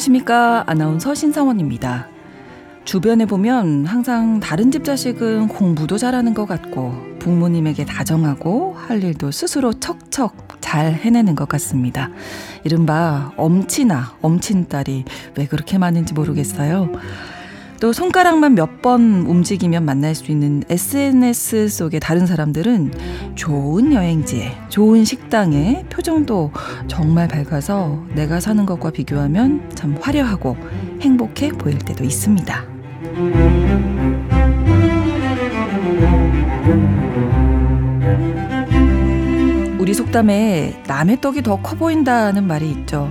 안녕하십니까. 아나운서 신성원입니다. 주변에 보면 항상 다른 집 자식은 공부도 잘하는 것 같고 부모님에게 다정하고 할 일도 스스로 척척 잘 해내는 것 같습니다. 이른바 엄친아, 엄친딸이 왜 그렇게 많은지 모르겠어요. 또 손가락만 몇 번 움직이면 만날 수 있는 SNS 속의 다른 사람들은 좋은 여행지에, 좋은 식당에 표정도 정말 밝아서 내가 사는 것과 비교하면 참 화려하고 행복해 보일 때도 있습니다. 우리 속담에 남의 떡이 더 커 보인다는 말이 있죠.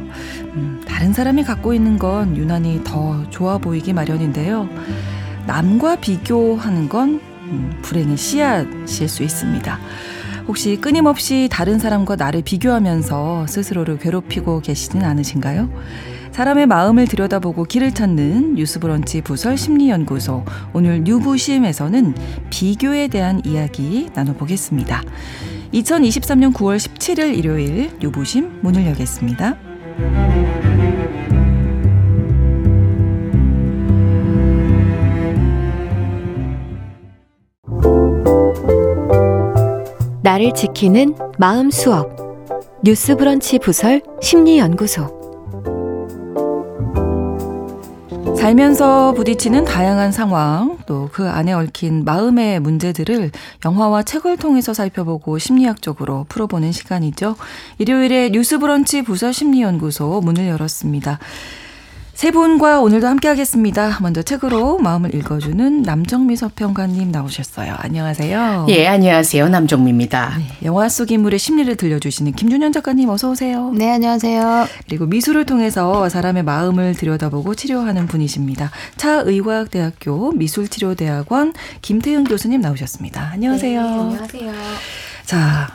음, 다른 사람이 갖고 있는 건 유난히 더 좋아 보이기 마련인데요. 남과 비교하는 건 음, 불행의 씨앗일 수 있습니다. 혹시 끊임없이 다른 사람과 나를 비교하면서 스스로를 괴롭히고 계시진 않으신가요? 사람의 마음을 들여다보고 길을 찾는 뉴스브런치 부설 심리연구소 오늘 뉴부심에서는 비교에 대한 이야기 나눠보겠습니다. 2023년 9월 17일 일요일 뉴부심 문을 열겠습니다. 나를 지키는 마음 수업 뉴스 브런치 부설 심리 연구소 살면서 부딪히는 다양한 상황, 또 그 안에 얽힌 마음의 문제들을 영화와 책을 통해서 살펴보고 심리학적으로 풀어보는 시간이죠. 일요일에 뉴스 브런치 부서 심리연구소 문을 열었습니다. 세 분과 오늘도 함께 하겠습니다. 먼저 책으로 마음을 읽어주는 남정미 서평가님 나오셨어요. 안녕하세요. 예, 안녕하세요. 남정미입니다. 네, 영화 속 인물의 심리를 들려주시는 김준현 작가님 어서 오세요. 네, 안녕하세요. 그리고 미술을 통해서 사람의 마음을 들여다보고 치료하는 분이십니다. 차의과학대학교 미술치료대학원 김태윤 교수님 나오셨습니다. 안녕하세요. 네, 안녕하세요. 자,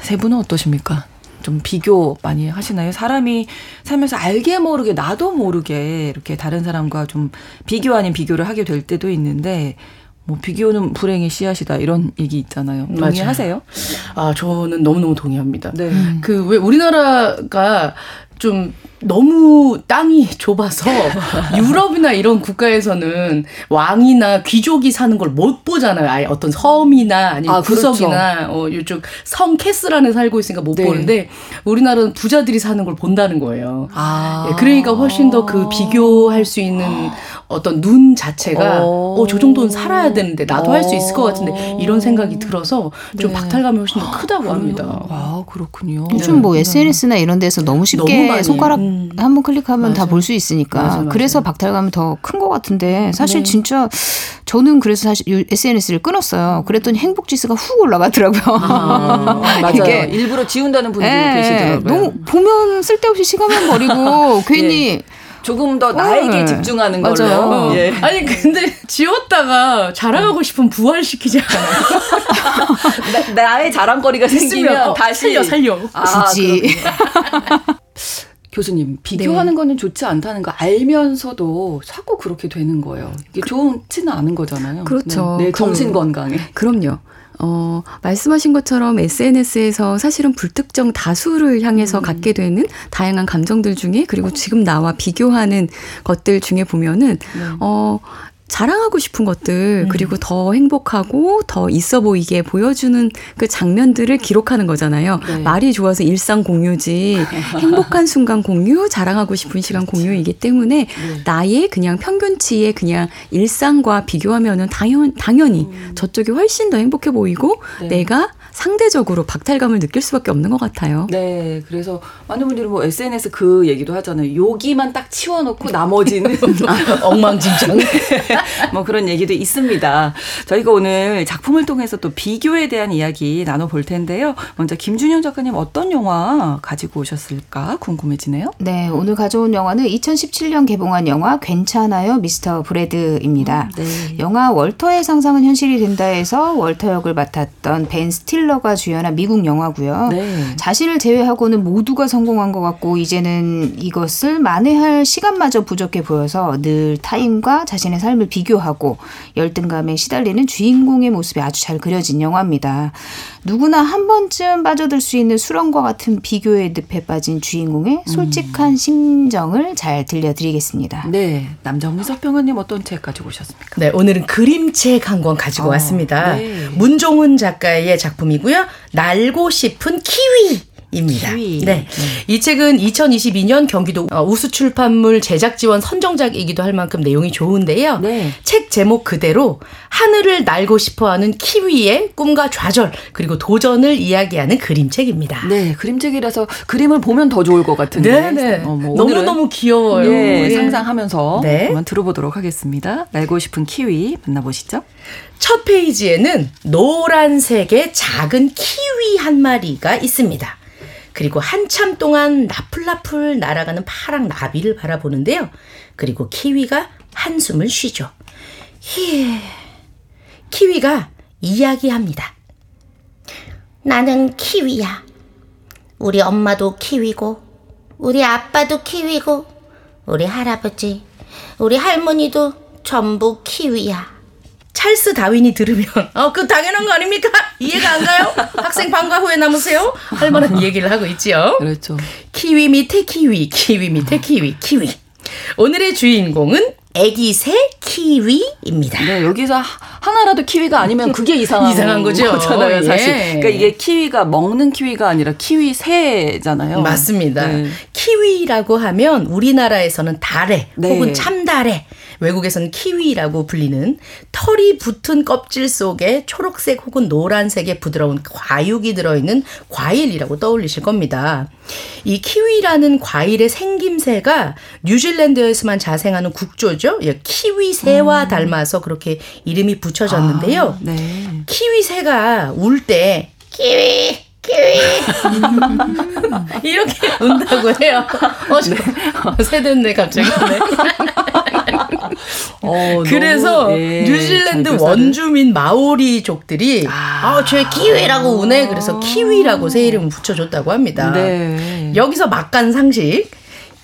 세 분은 어떠십니까? 좀 비교 많이 하시나요? 사람이 살면서 알게 모르게 나도 모르게 이렇게 다른 사람과 좀 비교 아닌 비교를 하게 될 때도 있는데 뭐 비교는 불행의 씨앗이다 이런 얘기 있잖아요. 동의하세요? 아 저는 너무 너무 동의합니다. 네. 그 왜 우리나라가 좀 너무 땅이 좁아서 유럽이나 이런 국가에서는 왕이나 귀족이 사는 걸 못 보잖아요. 아예 어떤 섬이나 아니면 아. 구석이나 그렇죠. 어 이쪽 성 castle 안에 살고 있으니까 못 네. 보는데 우리나라는 부자들이 사는 걸 본다는 거예요. 아. 예, 그러니까 훨씬 더 그 비교할 수 있는 어떤 눈 자체가 어, 어 저 정도는 살아야 되는데 나도 할수 있을 것 같은데 이런 생각이 들어서 좀 네. 박탈감이 훨씬 더 크다고 합니다. 아 그렇군요. 요즘 뭐 SNS나 이런 데서 너무 쉽게 너무 손가락 음. 음. 한번 클릭하면 다 볼 수 있으니까 맞아, 맞아. 그래서 박탈감이 더 큰 것 같은데 사실 네. 진짜 저는 그래서 사실 SNS를 끊었어요. 그랬더니 행복 지수가 훅 올라가더라고요. 아, 맞아요. 이게 일부러 지운다는 분들이 네, 계시더라고요. 너무 보면 쓸데없이 시간만 버리고 괜히 예. 조금 더 나에게 네. 집중하는 맞아요. 걸로. 예. 아니 근데 지웠다가 자랑하고 싶으면 부활시키지 않아요? 나, 의 자랑거리가 생기면 어, 다시 살려 살려. 아, 굳이. 교수님 비교하는 네. 거는 좋지 않다는 거 알면서도 자꾸 그렇게 되는 거예요. 이게 그, 좋지는 않은 거잖아요. 그렇죠. 네, 내 정신 건강에. 그럼요. 어, 말씀하신 것처럼 SNS에서 사실은 불특정 다수를 향해서 음. 갖게 되는 다양한 감정들 중에 그리고 지금 나와 비교하는 것들 중에 보면은 네. 어, 자랑하고 싶은 것들 음. 그리고 더 행복하고 더 있어 보이게 보여주는 그 장면들을 기록하는 거잖아요. 네. 말이 좋아서 일상 공유지 행복한 순간 공유, 자랑하고 싶은 시간 그렇지. 공유이기 때문에 네. 나의 그냥 평균치의 그냥 일상과 비교하면은 당연 당연히 음. 저쪽이 훨씬 더 행복해 보이고 네. 내가 상대적으로 박탈감을 느낄 수밖에 없는 것 같아요. 네, 그래서 많은 분들이 뭐 SNS 그 얘기도 하잖아요. 여기만 딱 치워놓고 나머지는 엉망진창. 뭐 그런 얘기도 있습니다. 저희가 오늘 작품을 통해서 또 비교에 대한 이야기 나눠볼 텐데요. 먼저 김준현 작가님 어떤 영화 가지고 오셨을까 궁금해지네요. 네, 오늘 가져온 영화는 2017년 개봉한 영화 괜찮아요, 미스터 브래드입니다. 네. 영화 월터의 상상은 현실이 된다 해서 월터 역을 맡았던 벤 스틸 스틸러가 주연한 미국 영화고요. 네. 자신을 제외하고는 모두가 성공한 것 같고 이제는 이것을 만회할 시간마저 부족해 보여서 늘 타인과 자신의 삶을 비교하고 열등감에 시달리는 주인공의 모습이 아주 잘 그려진 영화입니다. 누구나 한 번쯤 빠져들 수 있는 수렁과 같은 비교의 늪에 빠진 주인공의 음. 솔직한 심정을 잘 들려드리겠습니다. 네, 남정미 서평원님 어떤 책 가지고 오셨습니까? 네, 오늘은 그림책 한 권 가지고 어, 왔습니다. 네. 문종훈 작가의 작품이고요. 날고 싶은 키위. 입니다. 네. 네. 이 책은 2022년 경기도 어, 우수 출판물 제작 지원 선정작이기도 할 만큼 내용이 좋은데요. 네. 책 제목 그대로 하늘을 날고 싶어하는 키위의 꿈과 좌절 그리고 도전을 이야기하는 그림책입니다. 네, 그림책이라서 그림을 보면 더 좋을 것 같은데. 네, 네. 어, 뭐 너무 너무 귀여워요. 네, 네. 상상하면서 네. 한번 들어보도록 하겠습니다. 날고 싶은 키위 만나보시죠. 첫 페이지에는 노란색의 작은 키위 한 마리가 있습니다. 그리고 한참 동안 나풀나풀 날아가는 파랑 나비를 바라보는데요. 그리고 키위가 한숨을 쉬죠. 히 키위가 이야기합니다. 나는 키위야. 우리 엄마도 키위고, 우리 아빠도 키위고, 우리 할아버지, 우리 할머니도 전부 키위야. 찰스 다윈이 들으면 어 그 당연한 거 아닙니까? 이해가 안 가요? 학생 방과 후에 남으세요? 할 만한 얘기를 하고 있지요. 그렇죠. 키위 밑에 키위, 키위 밑에 키위, 키위. 오늘의 주인공은 애기 새 키위입니다. 네, 여기서 하나라도 키위가 아니면 그게 이상한, 이상한 거죠. 거잖아요, 사실. 예. 그러니까 이게 키위가 먹는 키위가 아니라 키위 새잖아요. 맞습니다. 네. 키위라고 하면 우리나라에서는 달래 네. 혹은 참달래 외국에서는 키위라고 불리는 털이 붙은 껍질 속에 초록색 혹은 노란색의 부드러운 과육이 들어있는 과일이라고 떠올리실 겁니다. 이 키위라는 과일의 생김새가 뉴질랜드에서만 자생하는 국조죠. 예, 키위새와 음. 닮아서 그렇게 이름이 붙여졌는데요. 아, 네. 키위새가 울 때 키위 키위 이렇게 운다고 해요. 어, 네. 세됐네 갑자기. 네. 어, 그래서 너무, 예, 뉴질랜드 원주민 마오리족들이 아, 쟤 아, 키위라고 우네. 그래서 키위라고 새 이름을 붙여줬다고 합니다. 네. 여기서 막간 상식.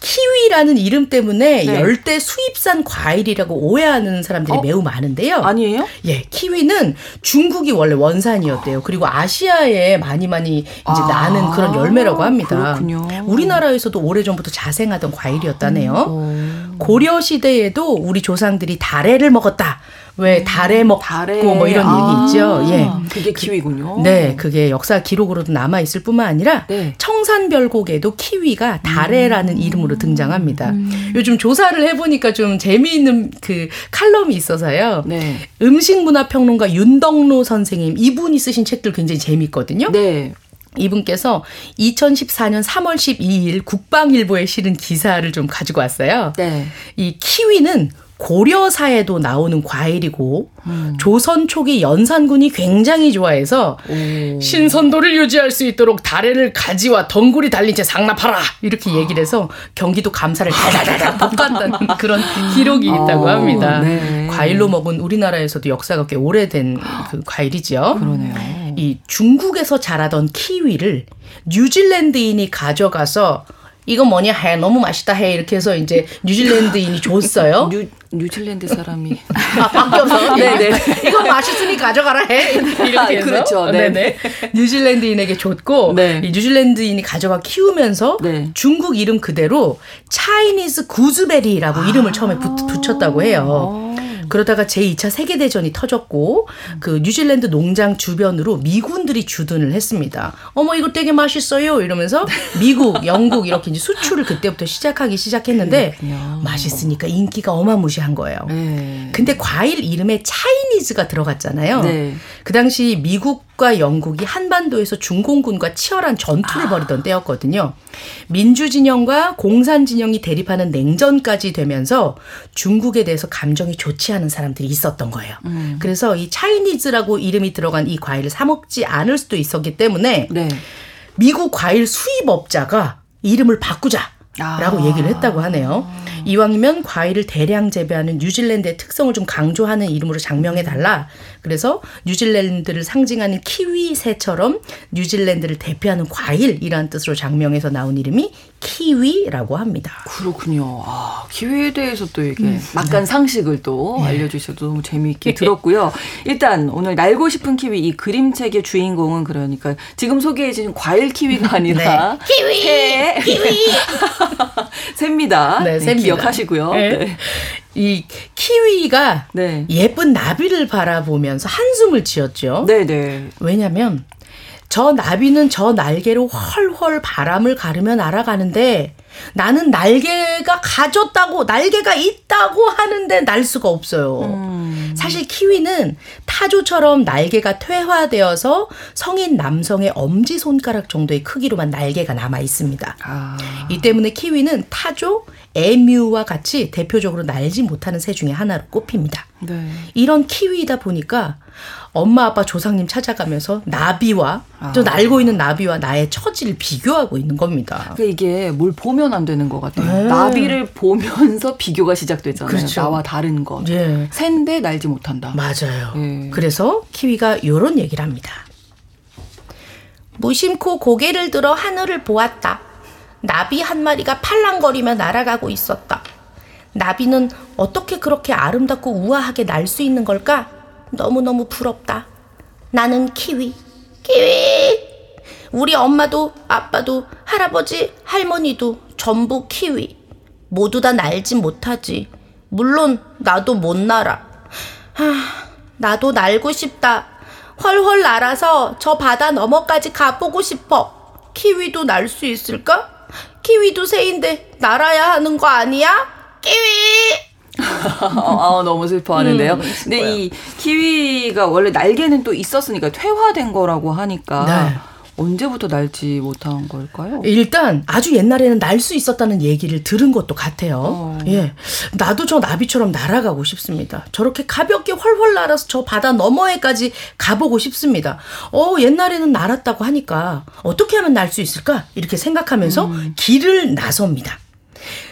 키위라는 이름 때문에 네. 열대 수입산 과일이라고 오해하는 사람들이 어? 매우 많은데요. 아니에요? 예, 키위는 중국이 원래 원산이었대요. 그리고 아시아에 많이 많이 이제 아, 나는 그런 열매라고 합니다. 그렇군요. 우리나라에서도 오래전부터 자생하던 과일이었다네요. 음, 고려 시대에도 우리 조상들이 다래를 먹었다. 왜 음, 달에 먹고 달에. 뭐 이런 아, 얘기 있죠. 예. 그게 키위군요. 네, 그게 역사 기록으로도 남아 있을 뿐만 아니라 네. 청산별곡에도 키위가 달에라는 음. 이름으로 등장합니다. 음. 요즘 조사를 해 보니까 좀 재미있는 그 칼럼이 있어서요. 네. 음식 문화 평론가 윤덕로 선생님 이분이 쓰신 책들 굉장히 재미있거든요. 네. 이분께서 2014년 3월 12일 국방일보에 실은 기사를 좀 가지고 왔어요. 네. 이 키위는 고려사에도 나오는 과일이고 음. 조선 초기 연산군이 굉장히 좋아해서 오. 신선도를 유지할 수 있도록 다래를 가지와 덩굴이 달린 채 상납하라 이렇게 얘기를 해서 경기도 감사를 달달달달 볶았다는 그런 기록이 있다고 합니다. 네. 과일로 먹은 우리나라에서도 역사가 꽤 오래된 그 과일이죠. 그러네요. 이 중국에서 자라던 키위를 뉴질랜드인이 가져가서 이거 뭐냐 해 너무 맛있다 해 이렇게 해서 이제 뉴질랜드인이 줬어요. 뉴, 뉴질랜드 사람이 아, 바뀌어서 네네 이거 맛있으니 가져가라 해 이렇게 아, 해서 그렇죠. 네. 네네 뉴질랜드인에게 줬고 네. 이 뉴질랜드인이 가져가 키우면서 네. 중국 이름 그대로 차이니즈 구즈베리라고 아. 이름을 처음에 붙, 붙였다고 해요. 그러다가 제2차 세계대전이 터졌고 그 뉴질랜드 농장 주변으로 미군들이 주둔을 했습니다. 어머 이거 되게 맛있어요 이러면서 미국, 영국 이렇게 이제 수출을 그때부터 시작하기 시작했는데 그렇군요. 맛있으니까 인기가 어마무시한 거예요. 네. 근데 과일 이름에 차이니즈가 들어갔잖아요. 네. 그 당시 미국 과 영국이 한반도에서 중공군과 치열한 전투를 아. 벌이던 때였거든요. 민주진영과 공산진영이 대립하는 냉전까지 되면서 중국에 대해서 감정이 좋지 않은 사람들이 있었던 거예요. 음. 그래서 이 차이니즈라고 이름이 들어간 이 과일을 사 먹지 않을 수도 있었기 때문에 네. 미국 과일 수입업자가 이름을 바꾸자. 라고 아. 얘기를 했다고 하네요. 이왕이면 과일을 대량 재배하는 뉴질랜드의 특성을 좀 강조하는 이름으로 장명해 달라. 그래서 뉴질랜드를 상징하는 키위새처럼 뉴질랜드를 대표하는 과일이라는 뜻으로 장명해서 나온 이름이 키위라고 합니다. 그렇군요. 아, 키위에 대해서 또 이게 음. 막간 상식을 또 네. 알려주셔서 너무 재미있게 들었고요. 일단 오늘 날고 싶은 키위 이 그림책의 주인공은 그러니까 지금 소개해 주신 과일 키위가 아니라 네. 키위 새. 키위 새입니다. 네, 네, 기억하시고요. 네. 네. 이 키위가 네. 예쁜 나비를 바라보면서 한숨을 지었죠. 네네. 왜냐면 저 나비는 저 날개로 훨훨 바람을 가르며 날아가는데 나는 날개가 가졌다고 날개가 있다고 하는데 날 수가 없어요. 음. 사실 키위는 타조처럼 날개가 퇴화되어서 성인 남성의 엄지 손가락 정도의 크기로만 날개가 남아 있습니다. 아. 이 때문에 키위는 타조, 에뮤와 같이 대표적으로 날지 못하는 새 중에 하나로 꼽힙니다. 네. 이런 키위이다 보니까 엄마 아빠 조상님 찾아가면서 나비와 아. 또 날고 있는 나비와 나의 처지를 비교하고 있는 겁니다. 그러니까 이게 뭘 보면 안 되는 것 같아요. 네. 나비를 보면서 비교가 시작되잖아요. 그렇죠. 나와 다른 것. 네. 샌데 날지 못한다. 맞아요. 네. 그래서 키위가 이런 얘기를 합니다. 무심코 고개를 들어 하늘을 보았다. 나비 한 마리가 팔랑거리며 날아가고 있었다. 나비는 어떻게 그렇게 아름답고 우아하게 날 수 있는 걸까? 너무너무 부럽다. 나는 키위. 키위! 우리 엄마도 아빠도 할아버지 할머니도 전부 키위. 모두 다 날진 못하지. 물론 나도 못 날아. 하, 나도 날고 싶다. 헐헐 날아서 저 바다 너머까지 가보고 싶어. 키위도 날 수 있을까? 키위도 새인데 날아야 하는 거 아니야? 키위! 아, 너무 슬퍼하는데요. 음, 근데 이 키위가 원래 날개는 또 있었으니까 퇴화된 거라고 하니까 네. 언제부터 날지 못한 걸까요? 일단 아주 옛날에는 날 수 있었다는 얘기를 들은 것도 같아요. 어. 예. 나도 저 나비처럼 날아가고 싶습니다. 저렇게 가볍게 훨훨 날아서 저 바다 너머에까지 가보고 싶습니다. 어, 옛날에는 날았다고 하니까 어떻게 하면 날 수 있을까? 이렇게 생각하면서 음. 길을 나섭니다.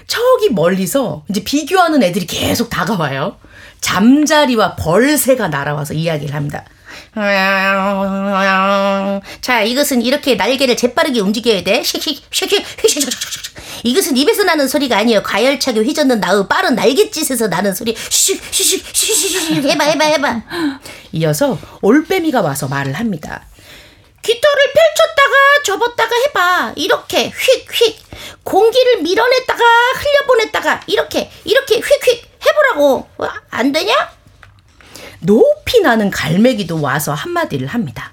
저기 멀리서 이제 비교하는 애들이 계속 다가와요. 잠자리와 벌새가 날아와서 이야기를 합니다. 자, 이것은 이렇게 날개를 재빠르게 움직여야 돼. 이것은 입에서 나는 소리가 아니에요. 가열차게 휘젓는 나의 빠른 날갯짓에서 나는 소리. 해봐, 해봐, 해봐. 이어서 올빼미가 와서 말을 합니다. 깃털을 펼 쳤다가 접었다가 해봐. 이렇게 휙, 휙. 공기를 밀어냈다가 흘려보냈다가 이렇게, 이렇게 휙, 휙 해보라고. 안 되냐? 높이 나는 갈매기도 와서 한마디를 합니다.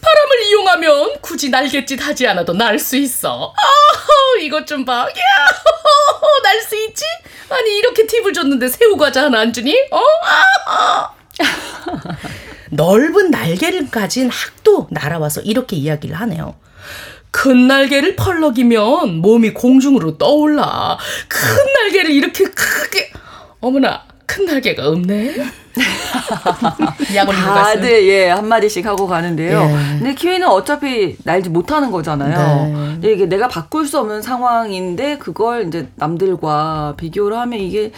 바람을 이용하면 굳이 날갯짓 하지 않아도 날 수 있어. 아, 이것 좀 봐. 야, 날수 있지? 아니 이렇게 팁을 줬는데 새우 과자 하나 안 주니? 어? 아, 넓은 날개를 가진 학도 날아와서 이렇게 이야기를 하네요. 큰 날개를 펄럭이면 몸이 공중으로 떠올라. 큰 날개를 이렇게 크게. 어머나, 큰 날개가 없네. 다들 예 한마디씩 하고 가는데요. 예. 근데 키위는 어차피 날지 못하는 거잖아요. 네. 이게 내가 바꿀 수 없는 상황인데 그걸 이제 남들과 비교를 하면 이게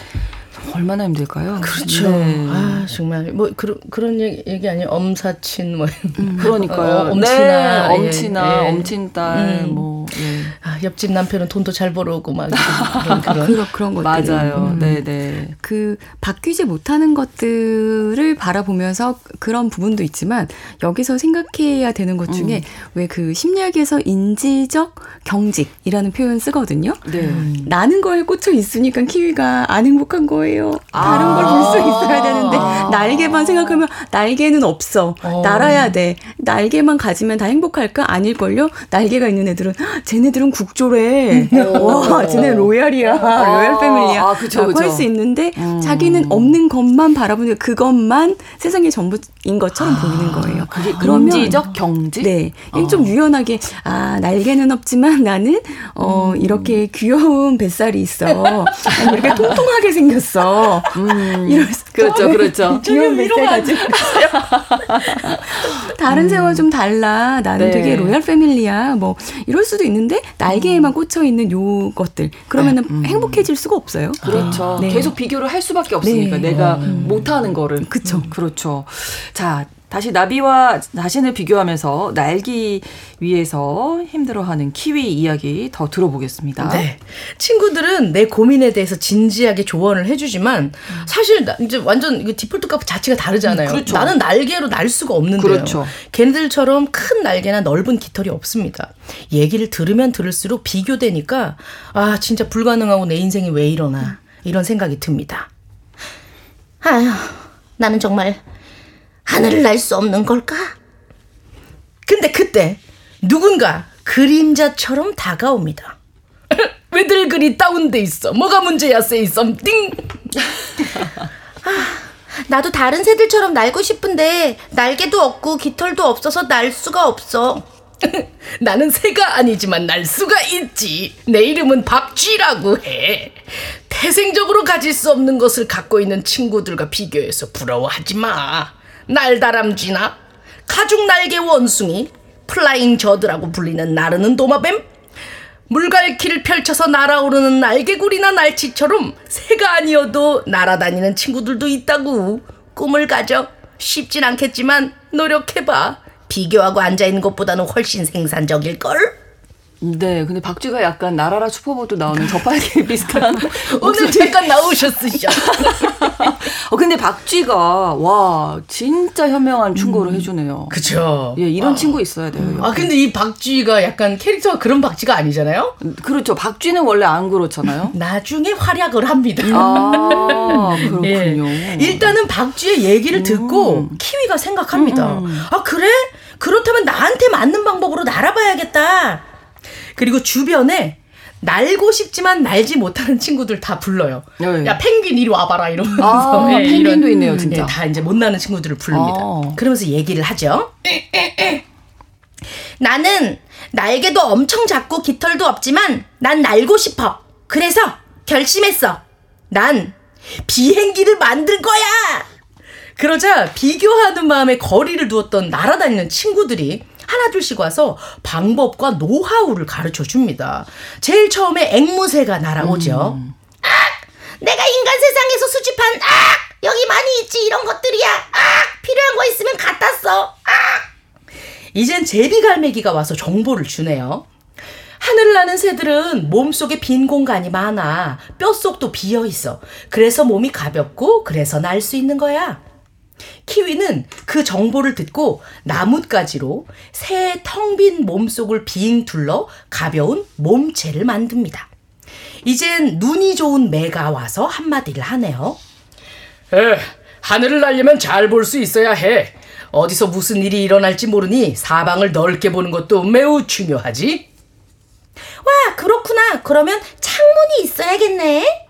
얼마나 힘들까요? 그렇죠. 네. 아 정말 뭐 그런 그런 얘기, 얘기 아니에요. 엄사친 뭐 음, 그러니까요. 어, 엄친아, 네, 엄친아, 예, 예. 엄친딸 음. 뭐 예. 아, 옆집 남편은 돈도 잘 벌어오고 막 그런 그런, 그런, 그런 것들 맞아요. 음. 네, 네. 그 바뀌지 못하는 것들을 바라보면서 그런 부분도 있지만 여기서 생각해야 되는 것 중에 음. 왜그 심리학에서 인지적 경직이라는 표현 쓰거든요. 네. 나는 거에 꽂혀 있으니까 키위가 안 행복한 거예요. 다른 걸볼 수 있어야 되는데 아. 날개만 생각하면 날개는 없어. 어. 날아야 돼. 날개만 가지면 다 행복할까? 아닐걸요? 날개가 있는 애들은 쟤네들은 국조래. 와, 쟤네 로얄이야. 아. 로얄 패밀리야. 아, 그쵸, 그쵸. 할수 있는데 음. 자기는 없는 것만 바라보는 그것만 세상의 전부인 것처럼 아. 보이는 거예요. 그게 그런지적 경지? 네. 어. 좀 유연하게 아, 날개는 없지만 나는 어, 음. 이렇게 귀여운 뱃살이 있어. 이렇게 통통하게 생겼어. 음, 이럴 수, 그렇죠, 그렇죠. 귀여운 뱃살 가지고 다른 음. 새와 좀 달라. 나는 네. 되게 로얄 패밀리야. 뭐 이럴 수도 있는 데 날개에만 꽂혀 있는 요것들 그러면은 음. 행복해질 수가 없어요. 그렇죠. 네. 계속 비교를 할 수밖에 없으니까 네. 내가 음. 못하는 거를. 그렇죠. 그렇죠. 자, 다시 나비와 자신을 비교하면서 날기 위해서 힘들어하는 키위 이야기 더 들어보겠습니다. 네. 친구들은 내 고민에 대해서 진지하게 조언을 해주지만 사실 나, 이제 완전 디폴트 값 자체가 다르잖아요. 그렇죠. 나는 날개로 날 수가 없는데요. 그렇죠. 걔네들처럼 큰 날개나 넓은 깃털이 없습니다. 얘기를 들으면 들을수록 비교되니까 아 진짜 불가능하고 내 인생이 왜 이러나 이런 생각이 듭니다. 아휴 나는 정말 하늘을 날 수 없는 걸까? 근데 그때 누군가 그림자처럼 다가옵니다. 왜들 그리 다운돼 있어? 뭐가 문제야, 세이 썸띵? 아, 나도 다른 새들처럼 날고 싶은데 날개도 없고 깃털도 없어서 날 수가 없어. 나는 새가 아니지만 날 수가 있지. 내 이름은 박쥐라고 해. 태생적으로 가질 수 없는 것을 갖고 있는 친구들과 비교해서 부러워하지 마. 날다람쥐나 가죽 날개 원숭이, flying lizard라고 불리는 나르는 도마뱀, 물갈퀴를 펼쳐서 날아오르는 날개구리나 날치처럼 새가 아니어도 날아다니는 친구들도 있다고. 꿈을 가져. 쉽진 않겠지만 노력해봐. 비교하고 앉아있는 것보다는 훨씬 생산적일걸? 네, 근데 박쥐가 약간 날아라 슈퍼보드 나오는 저팔계 비슷한 오늘 잠깐 나오셨으셔. 어, 근데 박쥐가 와 진짜 현명한 충고를 음, 해주네요. 그죠. 예, 이런 아. 친구 있어야 돼요. 음. 아, 근데 이 박쥐가 약간 캐릭터가 그런 박쥐가 아니잖아요. 그렇죠. 박쥐는 원래 안 그렇잖아요. 나중에 활약을 합니다. 아, 그렇군요. 예. 일단은 박쥐의 얘기를 듣고 음. 키위가 생각합니다. 음. 아 그래? 그렇다면 나한테 맞는 방법으로 날아봐야겠다. 그리고 주변에 날고 싶지만 날지 못하는 친구들 다 불러요. 네. 야 펭귄 이리 와봐라 이러면서 아, 네, 펭귄도 이런, 있네요 진짜. 네, 다 이제 못 나는 친구들을 부릅니다. 아. 그러면서 얘기를 하죠. 나는 날개도 엄청 작고 깃털도 없지만 난 날고 싶어. 그래서 결심했어. 난 비행기를 만들 거야. 그러자 비교하는 마음에 거리를 두었던 날아다니는 친구들이 하나둘씩 와서 방법과 노하우를 가르쳐 줍니다. 제일 처음에 앵무새가 날아오죠. 음. 아! 내가 인간 세상에서 수집한 아! 여기 많이 있지 이런 것들이야. 아! 필요한 거 있으면 갖다 써. 아! 이젠 제비갈매기가 와서 정보를 주네요. 하늘을 나는 새들은 몸속에 빈 공간이 많아. 뼛속도 비어 있어. 그래서 몸이 가볍고 그래서 날 수 있는 거야. 키위는 그 정보를 듣고 나뭇가지로 새의 텅 빈 몸속을 빙 둘러 가벼운 몸체를 만듭니다. 이젠 눈이 좋은 매가 와서 한마디를 하네요. 에, 하늘을 날려면 잘 볼 수 있어야 해. 어디서 무슨 일이 일어날지 모르니 사방을 넓게 보는 것도 매우 중요하지. 와, 그렇구나. 그러면 창문이 있어야겠네.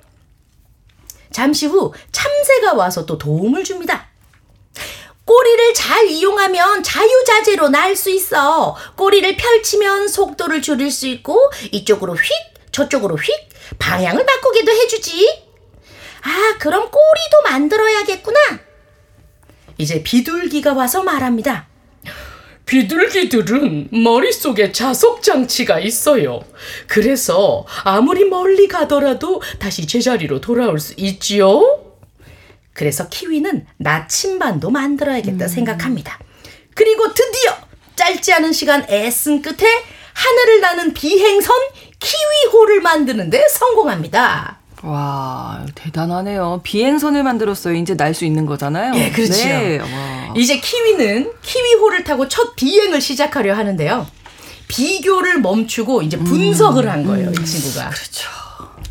잠시 후 참새가 와서 또 도움을 줍니다. 꼬리를 잘 이용하면 자유자재로 날 수 있어. 꼬리를 펼치면 속도를 줄일 수 있고 이쪽으로 휙, 저쪽으로 휙 방향을 바꾸기도 해주지. 아, 그럼 꼬리도 만들어야겠구나. 이제 비둘기가 와서 말합니다. 비둘기들은 머릿속에 자석 장치가 있어요. 그래서 아무리 멀리 가더라도 다시 제자리로 돌아올 수 있지요. 그래서 키위는 나침반도 만들어야겠다 음. 생각합니다. 그리고 드디어 짧지 않은 시간 애쓴 끝에 하늘을 나는 비행선 키위호를 만드는데 성공합니다. 와 대단하네요. 비행선을 만들었어요. 이제 날 수 있는 거잖아요. 예, 그렇죠. 네. 이제 키위는 키위호를 타고 첫 비행을 시작하려 하는데요. 비교를 멈추고 이제 분석을 음. 한 거예요, 이 친구가. 그렇죠.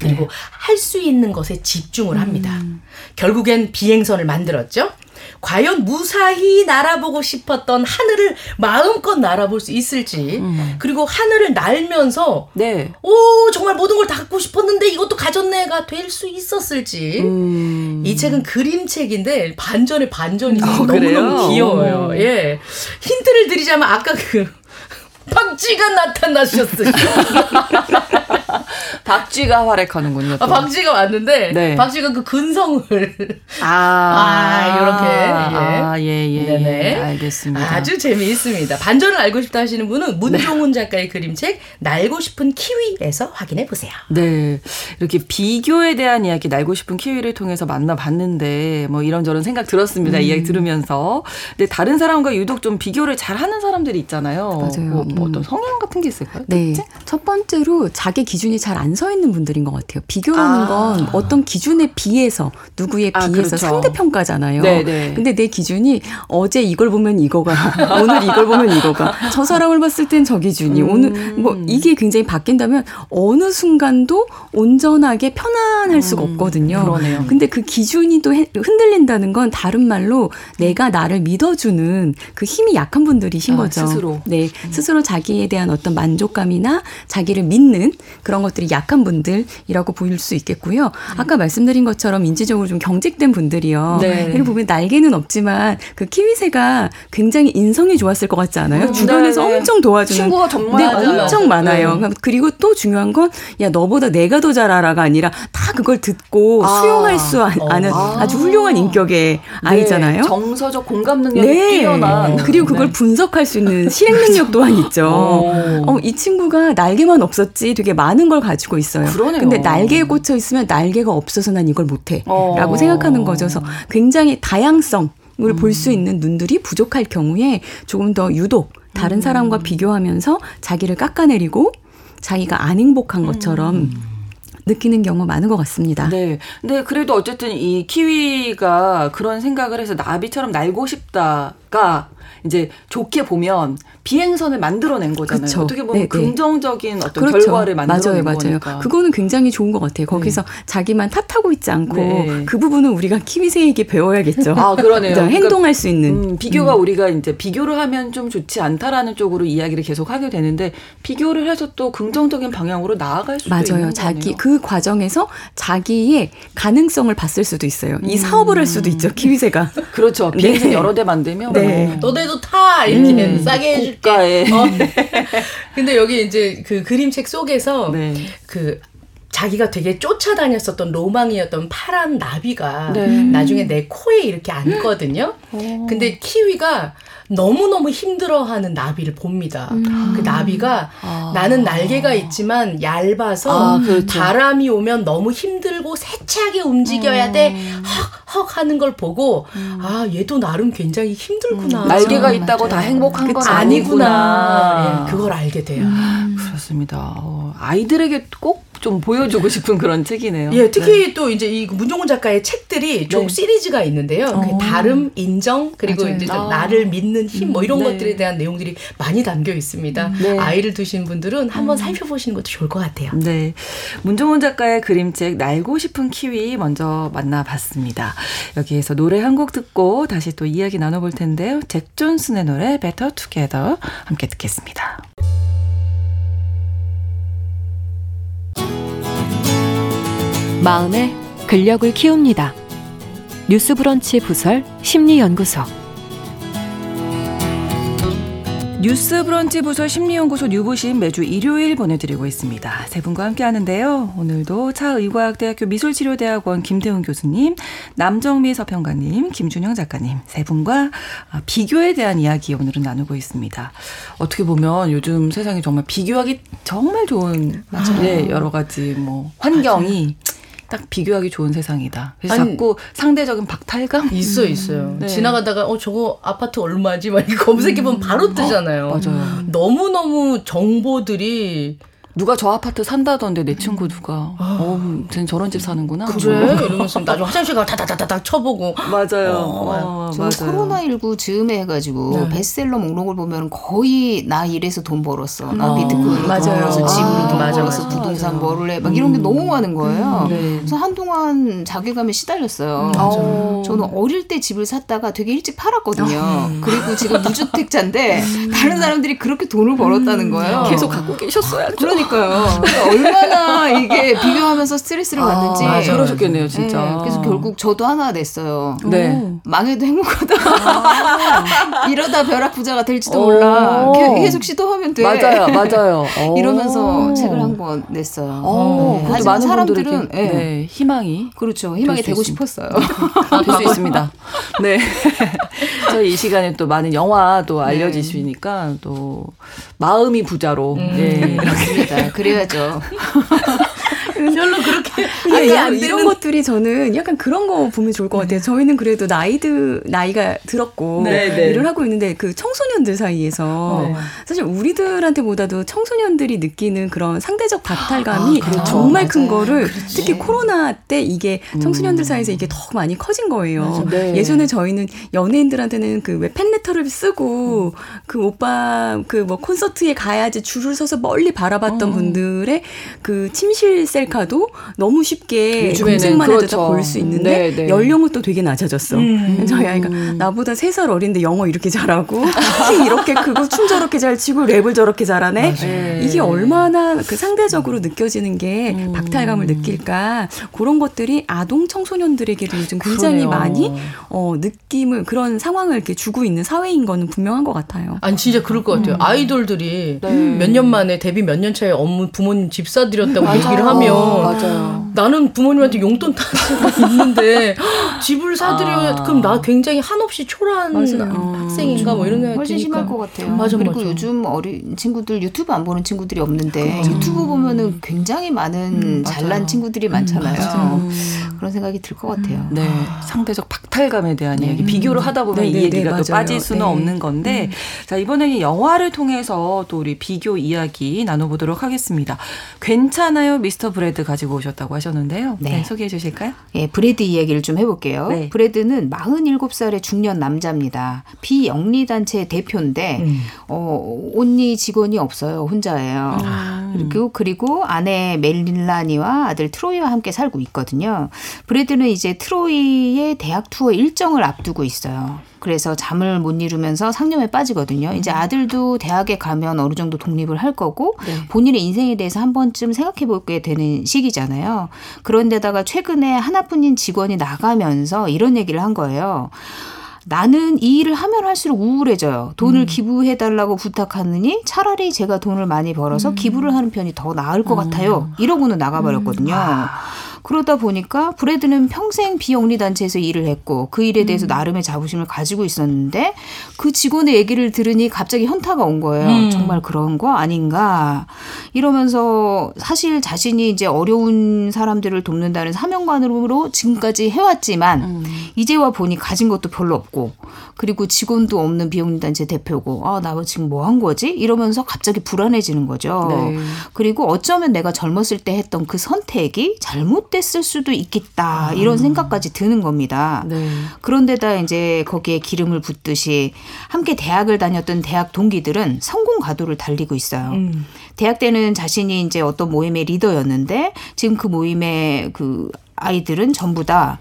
그리고 네. 할수 있는 것에 집중을 합니다. 음. 결국엔 비행선을 만들었죠. 과연 무사히 날아보고 싶었던 하늘을 마음껏 날아볼 수 있을지 음. 그리고 하늘을 날면서 네. 오 정말 모든 걸 다 갖고 싶었는데 이것도 가졌네가 될 수 있었을지 음. 이 책은 그림책인데 반전에 반전이 어, 너무너무 귀여워요. 오. 예 힌트를 드리자면 아까 그 박쥐가 나타나셨어요. 박쥐가 활약하는군요. 아, 박쥐가 왔는데 네. 박쥐가 그 근성을 아, 아 이렇게 예. 아, 예, 예. 예. 알겠습니다. 아주 재미있습니다. 반전을 알고 싶다 하시는 분은 문종훈 네. 작가의 그림책 날고 싶은 키위에서 확인해 보세요. 네. 이렇게 비교에 대한 이야기 날고 싶은 키위를 통해서 만나봤는데 뭐 이런저런 생각 들었습니다. 음. 이야기 들으면서. 근데 다른 사람과 유독 좀 비교를 잘 하는 사람들이 있잖아요. 맞아요. 뭐, 뭐 어떤 음. 성향 같은 게 있을까요? 네. 특징? 첫 번째로 자기 기준이 잘안 서 있는 분들인 것 같아요. 비교하는 아. 건 어떤 기준에 비해서 누구에 아, 비해서 그렇죠. 상대 평가잖아요. 네네. 근데 내 기준이 어제 이걸 보면 이거가 오늘 이걸 보면 이거가 저 사람을 봤을 땐 저 기준이 음. 오늘 뭐 이게 굉장히 바뀐다면 어느 순간도 온전하게 편안할 수가 음. 없거든요. 그러네요. 근데 그 기준이 또 흔들린다는 건 다른 말로 내가 나를 믿어주는 그 힘이 약한 분들이신 아, 거죠. 스스로. 네. 스스로 자기에 대한 어떤 만족감이나 자기를 믿는 그런 것들이 약한 분들이라고 보일 수 있겠고요. 아까 말씀드린 것처럼 인지적으로 좀 경직된 분들이요. 네. 예를 보면 날개는 없지만 그 키위새가 굉장히 인성이 좋았을 것 같지 않아요? 음, 주변에서 네, 엄청 도와주는 친구가 정말 네, 엄청 많아요. 네. 그리고 또 중요한 건 야 너보다 내가 더잘 알아가 아니라 다 그걸 듣고 아. 수용할 수 아, 아는 아. 아주 훌륭한 인격의 네. 아이잖아요. 정서적 공감 능력이 뛰어난. 그리고 그걸 분석할 수 있는 실행 능력 또한 있죠. 어, 이 친구가 날개만 없었지 되게 많은 걸 가지고 있어요. 그러네요. 근데 날개에 꽂혀 있으면 날개가 없어서 난 이걸 못해. 어. 라고 생각하는 거죠. 그래서 굉장히 다양성. 을 음. 볼수 있는 눈들이 부족할 경우에 조금 더 유독 다른 음. 사람과 비교하면서 자기를 깎아내리고 자기가 안 행복한 것처럼 음. 느끼는 경우 많은 것 같습니다. 네. 근데 그래도 어쨌든 이 키위가 그런 생각을 해서 나비처럼 날고 싶다 가 이제 좋게 보면 비행선을 만들어낸 거잖아요. 그쵸. 어떻게 보면 네네. 긍정적인 어떤 그렇죠. 결과를 만들어낸 맞아요, 맞아요. 거니까. 그거는 굉장히 좋은 것 같아요. 거기서 네. 자기만 탓하고 있지 않고 네. 그 부분은 우리가 키위새에게 배워야겠죠. 아 그러네요. 그러니까 행동할 수 있는 음, 비교가 음. 우리가 이제 비교를 하면 좀 좋지 않다라는 쪽으로 이야기를 계속 하게 되는데 비교를 해서 또 긍정적인 방향으로 나아갈 수도 맞아요. 있는 자기 거네요. 그 과정에서 자기의 가능성을 봤을 수도 있어요. 이 음. 사업을 할 수도 있죠. 키위새가 그렇죠. 비행선 네. 여러 대 만들면 네. 뭐. 너네도 타 이렇게 음. 싸게 해줄게. 어. 근데 여기 이제 그 그림책 속에서 네. 그 자기가 되게 쫓아다녔었던 로망이었던 파란 나비가 네. 나중에 내 코에 이렇게 앉거든요. 오. 근데 키위가 너무너무 힘들어하는 나비를 봅니다. 음. 그 나비가 아. 나는 날개가 있지만 얇아서 아, 그렇죠. 바람이 오면 너무 힘들고 세차게 움직여야 음. 돼. 헉헉 하는 걸 보고 음. 아 얘도 나름 굉장히 힘들구나. 음. 날개가 있다고 맞아요. 다 행복한 건 아니구나. 네, 그걸 알게 돼요. 음. 그렇습니다. 어, 아이들에게 꼭좀 보여주고 싶은 그런 책이네요. 예, 특히 네. 또 이제 이 문종훈 작가의 책들이 총 네. 시리즈가 있는데요. 그 어. 다름, 인정, 그리고 맞아요. 이제 아. 나를 믿는 힘, 뭐 이런 네. 것들에 대한 내용들이 많이 담겨 있습니다. 네. 아이를 두신 분들은 한번 음. 살펴보시는 것도 좋을 것 같아요. 네. 문종훈 작가의 그림책 날고 싶은 키위 먼저 만나봤습니다. 여기에서 노래 한 곡 듣고 다시 또 이야기 나눠볼 텐데요. 잭 존슨의 노래 Better Together 함께 듣겠습니다. 마음의 근력을 키웁니다. 뉴스브런치 부설 심리연구소 뉴스 브런치 부설 심리연구소 뉴부심 매주 일요일 보내드리고 있습니다. 세 분과 함께 하는데요. 오늘도 차의과학대학교 미술치료대학원 김태훈 교수님, 남정미 서평가님, 김준영 작가님 세 분과 비교에 대한 이야기 오늘은 나누고 있습니다. 어떻게 보면 요즘 세상이 정말 비교하기 정말 좋은 네, 여러 가지 뭐 환경이 맞아요. 딱 비교하기 좋은 세상이다. 그래서 아니, 자꾸 상대적인 박탈감 있어 있어요. 네. 지나가다가 어 저거 아파트 얼마지 막 검색해 보면 음. 바로 뜨잖아요. 어, 맞아요. 너무 너무 정보들이 누가 저 아파트 산다던데 내 친구 누가 아. 어, 쟤는 저런 집 사는구나. 그래 이러면서 나중 화장실 가 다다다다닥 쳐보고 맞아요. 어, 어, 맞아요. 코로나 19 즈음에 해가지고 네. 베스트셀러 목록을 보면 거의 나 일해서 돈 벌었어. 나 어. 돈 벌었어. 집으로 아, 돈 맞아, 벌었어. 맞아, 부동산 뭐를 해. 막 이런 게 음. 너무 많은 거예요. 음, 네. 그래서 한동안 자괴감에 시달렸어요. 음, 저는 어릴 때 집을 샀다가 되게 일찍 팔았거든요. 어. 그리고 지금 무주택자인데 다른 사람들이 그렇게 돈을 벌었다는 거예요. 계속 갖고 계셨어요. 그러니까 그러니까요. 그러니까 얼마나 이게 비교하면서 스트레스를 아, 받는지. 맞아, 그러셨겠네요, 진짜. 네, 그래서 결국 저도 하나 냈어요. 네. 망해도 행복하다. 아. 이러다 벼락 부자가 될지도 몰라. 계속 시도하면 돼. 맞아요, 맞아요. 이러면서 책을 한 권 냈어요. 네. 하지만 많은 사람들은 네. 네. 희망이 그렇죠. 희망이 되고 싶었어요. 될 수 있습니다. 네. 저희 이 시간에 또 많은 영화도 알려지시니까 네. 또 마음이 부자로 음. 네. 그래야죠. 별로 그렇게 아니, 안 이런 것들이 저는 약간 그런 거 보면 좋을 것 같아요. 저희는 그래도 나이드 나이가 들었고 네, 네. 일을 하고 있는데 그 청소년들 사이에서 네. 사실 우리들한테보다도 청소년들이 느끼는 그런 상대적 박탈감이 아, 그렇죠. 정말 큰 거를 그렇지. 특히 코로나 때 이게 청소년들 음. 사이에서 이게 더 많이 커진 거예요. 네. 예전에 저희는 연예인들한테는 그왜 팬레터를 쓰고 음. 그 오빠 그 뭐 콘서트에 가야지 줄을 서서 멀리 바라봤던 어. 분들의 그 침실 셀카도 너무 쉽게 검색만 해도 그렇죠. 볼수 있는데 네, 네. 연령은 또 되게 낮아졌어. 음. 저희 아이가 나보다 3살 어린데 영어 이렇게 잘하고 키 이렇게 크고 춤 저렇게 잘 치고 랩을 저렇게 잘하네. 맞아요. 이게 얼마나 그 상대적으로 느껴지는 게 음. 박탈감을 느낄까 그런 것들이 아동 청소년들에게도 요즘 굉장히 그러네요. 많이 어, 느낌을 그런 상황을 이렇게 주고 있는 사회인 거는 분명한 것 같아요. 아니 진짜 그럴 것 같아요. 음. 아이돌들이 네. 몇년 만에 데뷔 몇 년 차에 업무 부모님 집 사드렸다고 얘기를 하면 맞아요. 나는 부모님한테 용돈 다 있는데 집을 사드려 아. 그럼 나 굉장히 한없이 초라한 맞아요. 학생인가 뭐 이런 생각이 훨씬 심할 것 같아요. 맞아, 그리고 맞아. 요즘 어린 친구들 유튜브 안 보는 친구들이 없는데 그 유튜브 보면은 굉장히 많은 음, 잘난 친구들이 많잖아요. 음, 그런 생각이 들 것 같아요. 네, 상대적 박탈감에 대한 네. 이야기 비교를 하다 보면 네, 이 네, 얘기가 네, 또 빠질 수는 네. 없는 건데 음. 자 이번에는 영화를 통해서 또 우리 비교 이야기 나눠보도록 하겠습니다. 괜찮아요, 미스터 브래드 가지고 오셨다고 하셨는데요. 네, 네 소개해 주실까요? 예, 브래드 이야기를 좀 해볼게요. 네. 브래드는 47살의 중년 남자입니다. 비영리단체 대표인데 음. 어, only 직원이 없어요. 혼자예요. 음. 그리고 그리고 아내 멜릴라니와 아들 트로이와 함께 살고 있거든요. 브래드는 이제 트로이의 대학 투어 일정을 앞두고 있어요. 그래서 잠을 못 이루면서 상념에 빠지거든요. 이제 음. 아들도 대학에 가면 어느 정도 독립을 할 거고 네. 본인의 인생에 대해서 한 번쯤 생각해 보게 되는 시기잖아요. 그런데다가 최근에 하나뿐인 직원이 나가면서 이런 얘기를 한 거예요. 나는 이 일을 하면 할수록 우울해져요. 돈을 음. 기부해달라고 부탁하느니 차라리 제가 돈을 많이 벌어서 음. 기부를 하는 편이 더 나을 것 음. 같아요. 이러고는 나가버렸거든요. 음. 아. 그러다 보니까 브래드는 평생 비영리 단체에서 일을 했고 그 일에 대해서 음. 나름의 자부심을 가지고 있었는데 그 직원의 얘기를 들으니 갑자기 현타가 온 거예요. 음. 정말 그런 거 아닌가 이러면서 사실 자신이 이제 어려운 사람들을 돕는다는 사명관으로 지금까지 해왔지만 음. 이제와 보니 가진 것도 별로 없고 그리고 직원도 없는 비영리 단체 대표고 아 나 지금 뭐 한 거지 이러면서 갑자기 불안해지는 거죠. 네. 그리고 어쩌면 내가 젊었을 때 했던 그 선택이 잘못 잘못됐을 수도 있겠다 이런 아. 생각까지 드는 겁니다. 네. 그런데다 이제 거기에 기름을 붓듯이 함께 대학을 다녔던 대학 동기들은 성공 가도를 달리고 있어요. 음. 대학 때는 자신이 이제 어떤 모임의 리더였는데 지금 그 모임의 그 아이들은 전부 다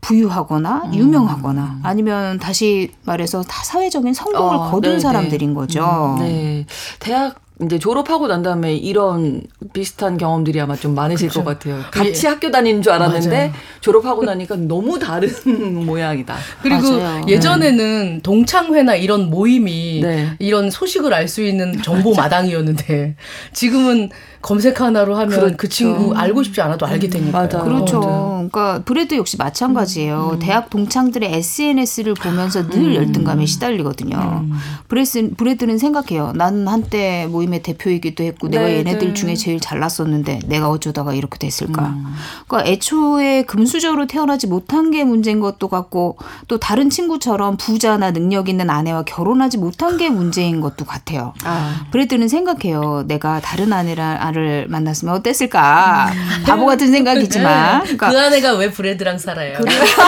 부유하거나 음. 유명하거나 아니면 다시 말해서 다 사회적인 성공을 어, 거둔 네네. 사람들인 거죠. 음, 네. 대학 이제 졸업하고 난 다음에 이런 비슷한 경험들이 아마 좀 많으실 그렇죠. 것 같아요. 같이 예. 학교 다니는 줄 알았는데 맞아요. 졸업하고 나니까 너무 다른 모양이다. 그리고 맞아요. 예전에는 네. 동창회나 이런 모임이 네. 이런 소식을 알 수 있는 정보 마당이었는데 지금은 검색 하나로 하면 그렇죠. 그 친구 알고 싶지 않아도 알게 되니까. 맞아. 그렇죠. 어, 그러니까 브래드 역시 마찬가지예요. 음. 대학 동창들의 SNS를 보면서 늘 음. 열등감에 시달리거든요. 음. 브래스, 브래드는 생각해요. 나는 한때 모임의 대표이기도 했고 네, 내가 얘네들 네. 중에 제일 잘났었는데 내가 어쩌다가 이렇게 됐을까. 음. 그러니까 애초에 금수저로 태어나지 못한 게 문제인 것도 같고 또 다른 친구처럼 부자나 능력 있는 아내와 결혼하지 못한 게 문제인 것도 같아요. 아. 브레드는 생각해요. 내가 다른 아내랑 아를 만났으면 어땠을까? 음. 바보 같은 생각이지만. 네. 그러니까 그 아내가 왜 브래드랑 살아요? 그렇죠.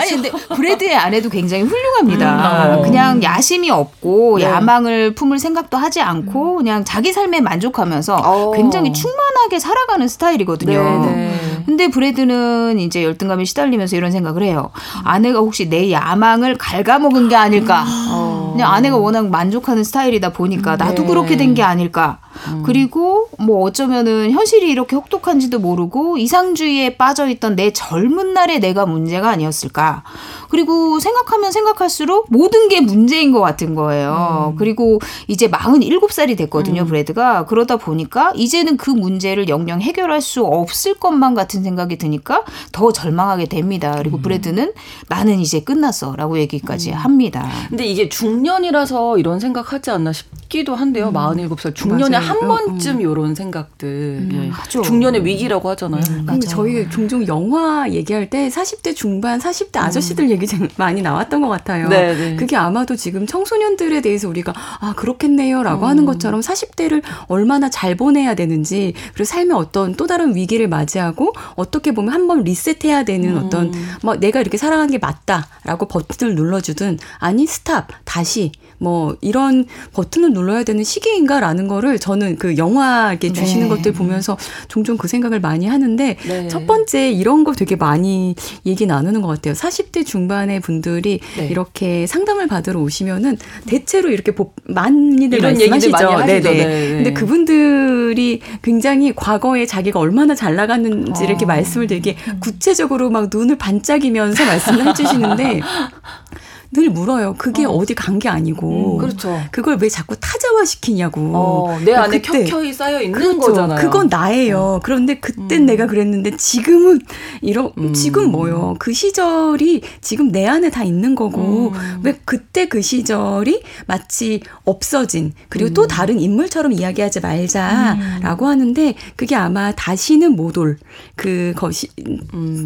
아니 근데 브래드의 아내도 굉장히 훌륭합니다. 음. 그냥 야심이 없고 네. 야망을 품을 생각도 하지 않고 음. 그냥 자기 삶에 만족하면서 어. 굉장히 충만하게 살아가는 스타일이거든요. 네, 네. 근데 브래드는 이제 열등감에 시달리면서 이런 생각을 해요. 아내가 혹시 내 야망을 갉아먹은 게 아닐까. 어. 그냥 아내가 워낙 만족하는 스타일이다 보니까 나도 네. 그렇게 된 게 아닐까. 음. 그리고 뭐 어쩌면은 현실이 이렇게 혹독한지도 모르고 이상주의에 빠져 있던 내 젊은 날의 내가 문제가 아니었을까. 그리고 생각하면 생각할수록 모든 게 문제인 것 같은 거예요. 음. 그리고 이제 47살이 됐거든요, 음. 브래드가. 그러다 보니까 이제는 그 문제를 영영 해결할 수 없을 것만 같은 생각이 드니까 더 절망하게 됩니다. 그리고 음. 브래드는 나는 이제 끝났어 라고 얘기까지 음. 합니다. 근데 이게 중년이라서 이런 생각하지 않나 싶기도 한데요. 음. 47살 중년에 맞아요. 한 번쯤 이런 생각들. 음. 예. 중년의 위기라고 하잖아요. 근데 저희 종종 영화 얘기할 때 40대 중반, 40대 아저씨들 얘기 많이 나왔던 것 같아요. 네네. 네. 그게 아마도 지금 청소년들에 대해서 우리가 아 그렇겠네요라고 음. 하는 것처럼 40대를 얼마나 잘 보내야 되는지 그리고 삶의 어떤 또 다른 위기를 맞이하고 어떻게 보면 한번 리셋해야 되는 음. 어떤 뭐 내가 이렇게 살아가는 게 맞다라고 버튼을 눌러주든 아니 스탑 다시 뭐 이런 버튼을 눌러야 되는 시기인가라는 거를 저는 그 영화에 주시는 네. 것들 보면서 종종 그 생각을 많이 하는데 네. 첫 번째 이런 거 되게 많이 얘기 나누는 것 같아요. 40대 중반의 분들이 네. 이렇게 상담을 받으러 오시면은 대체로 이렇게 많이들 말씀하시죠. 네네. 네. 근데 그분들이 굉장히 과거에 자기가 얼마나 잘 나갔는지 어. 이렇게 말씀을 되게 구체적으로 막 눈을 반짝이면서 말씀을 해주시는데 늘 물어요. 그게 어. 디 간 게 아니고. 음, 그렇죠. 그걸 왜 자꾸 타자화 시키냐고. 어, 내 안에 그때, 켜켜이 쌓여 있는 그렇죠. 거잖아요. 그건 나예요. 음. 그런데 그땐 음. 내가 그랬는데 지금은 이런 음. 지금 뭐요? 그 시절이 지금 내 안에 다 있는 거고 음. 왜 그때 그 시절이 마치 없어진 그리고 또 음. 다른 인물처럼 이야기하지 말자라고 하는데 그게 아마 다시는 못 올 그 것이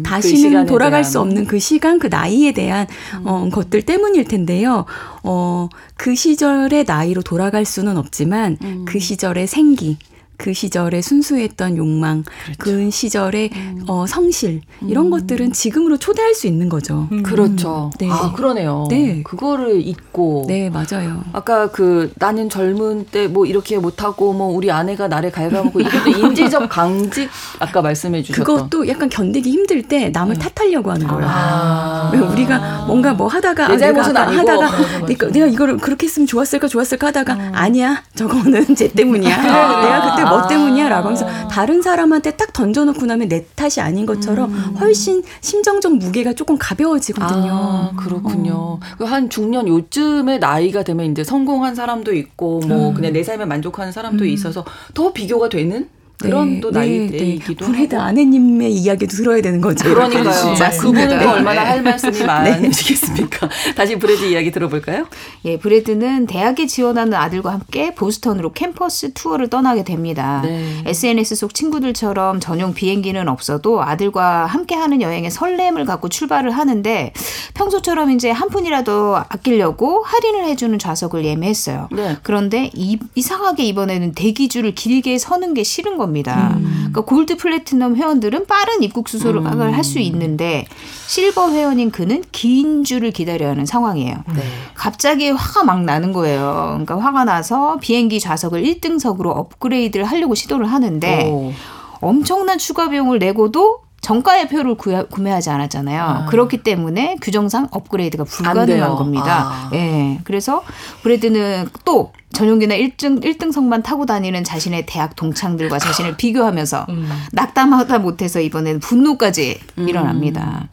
다시는 그 돌아갈 대한. 수 없는 그 시간 그 나이에 대한 어, 것들 때문일 텐데요. 어, 그 시절의 나이로 돌아갈 수는 없지만 음. 그 시절의 생기, 그 시절의 순수했던 욕망, 그렇죠. 그 시절의 음. 어, 성실 이런 음. 것들은 지금으로 초대할 수 있는 거죠. 음. 그렇죠. 네. 아 그러네요. 네, 그거를 잊고. 네, 맞아요. 아까 그 나는 젊은 때 뭐 이렇게 못하고 뭐 우리 아내가 나를 갉아먹고 이것도 인지적 강직 아까 말씀해 주셨던. 그것도 약간 견디기 힘들 때 남을 네. 탓하려고 하는 거예요. 아. 왜 우리가 뭔가 뭐 하다가 내 잘못은 아, 니고 하다가 내가, 내가 이거를 그렇게 했으면 좋았을까 좋았을까 하다가 음. 아니야 저거는 제 때문이야. 아. 내가 그때 뭐 때문이야?라고 하면서 다른 사람한테 딱 던져놓고 나면 내 탓이 아닌 것처럼 음. 훨씬 심정적 무게가 조금 가벼워지거든요. 아, 그렇군요. 어. 그한 중년 요즘의 나이가 되면 이제 성공한 사람도 있고 뭐 음. 그냥 내 삶에 만족하는 사람도 음. 있어서 더 비교가 되는 그런 네, 또 나이대이기도 네, 네. 브래드 아내님의 이야기도 들어야 되는 거죠. 그러니까요. 그분은 네. 얼마나 할 말씀이 네. 많으시겠습니까? 다시 브래드 이야기 들어볼까요? 예, 브래드는 대학에 지원하는 아들과 함께 보스턴으로 캠퍼스 투어를 떠나게 됩니다. 네. SNS 속 친구들처럼 전용 비행기는 없어도 아들과 함께하는 여행에 설렘을 갖고 출발을 하는데 평소처럼 이제 한 푼이라도 아끼려고 할인을 해주는 좌석을 예매했어요. 네. 그런데 이, 이상하게 이번에는 대기줄을 길게 서는 게 싫은 겁니다. 겁니다. 음. 그러니까 골드 플래티넘 회원들은 빠른 입국 수속을 음. 할수 있는데 실버 회원인 그는 긴 줄을 기다려야 하는 상황이에요. 네. 갑자기 화가 막 나는 거예요. 그러니까 화가 나서 비행기 좌석을 1등석으로 업그레이드를 하려고 시도를 하는데 오. 엄청난 추가 비용을 내고도 정가의 표를 구매하지 않았잖아요. 아. 그렇기 때문에 규정상 업그레이드가 불가능한 겁니다. 아. 예. 그래서 브래드는 또 전용기나 1등 1등석만 타고 다니는 자신의 대학 동창들과 자신을 비교하면서 음. 낙담하다 못해서 이번에는 분노까지 음. 일어납니다.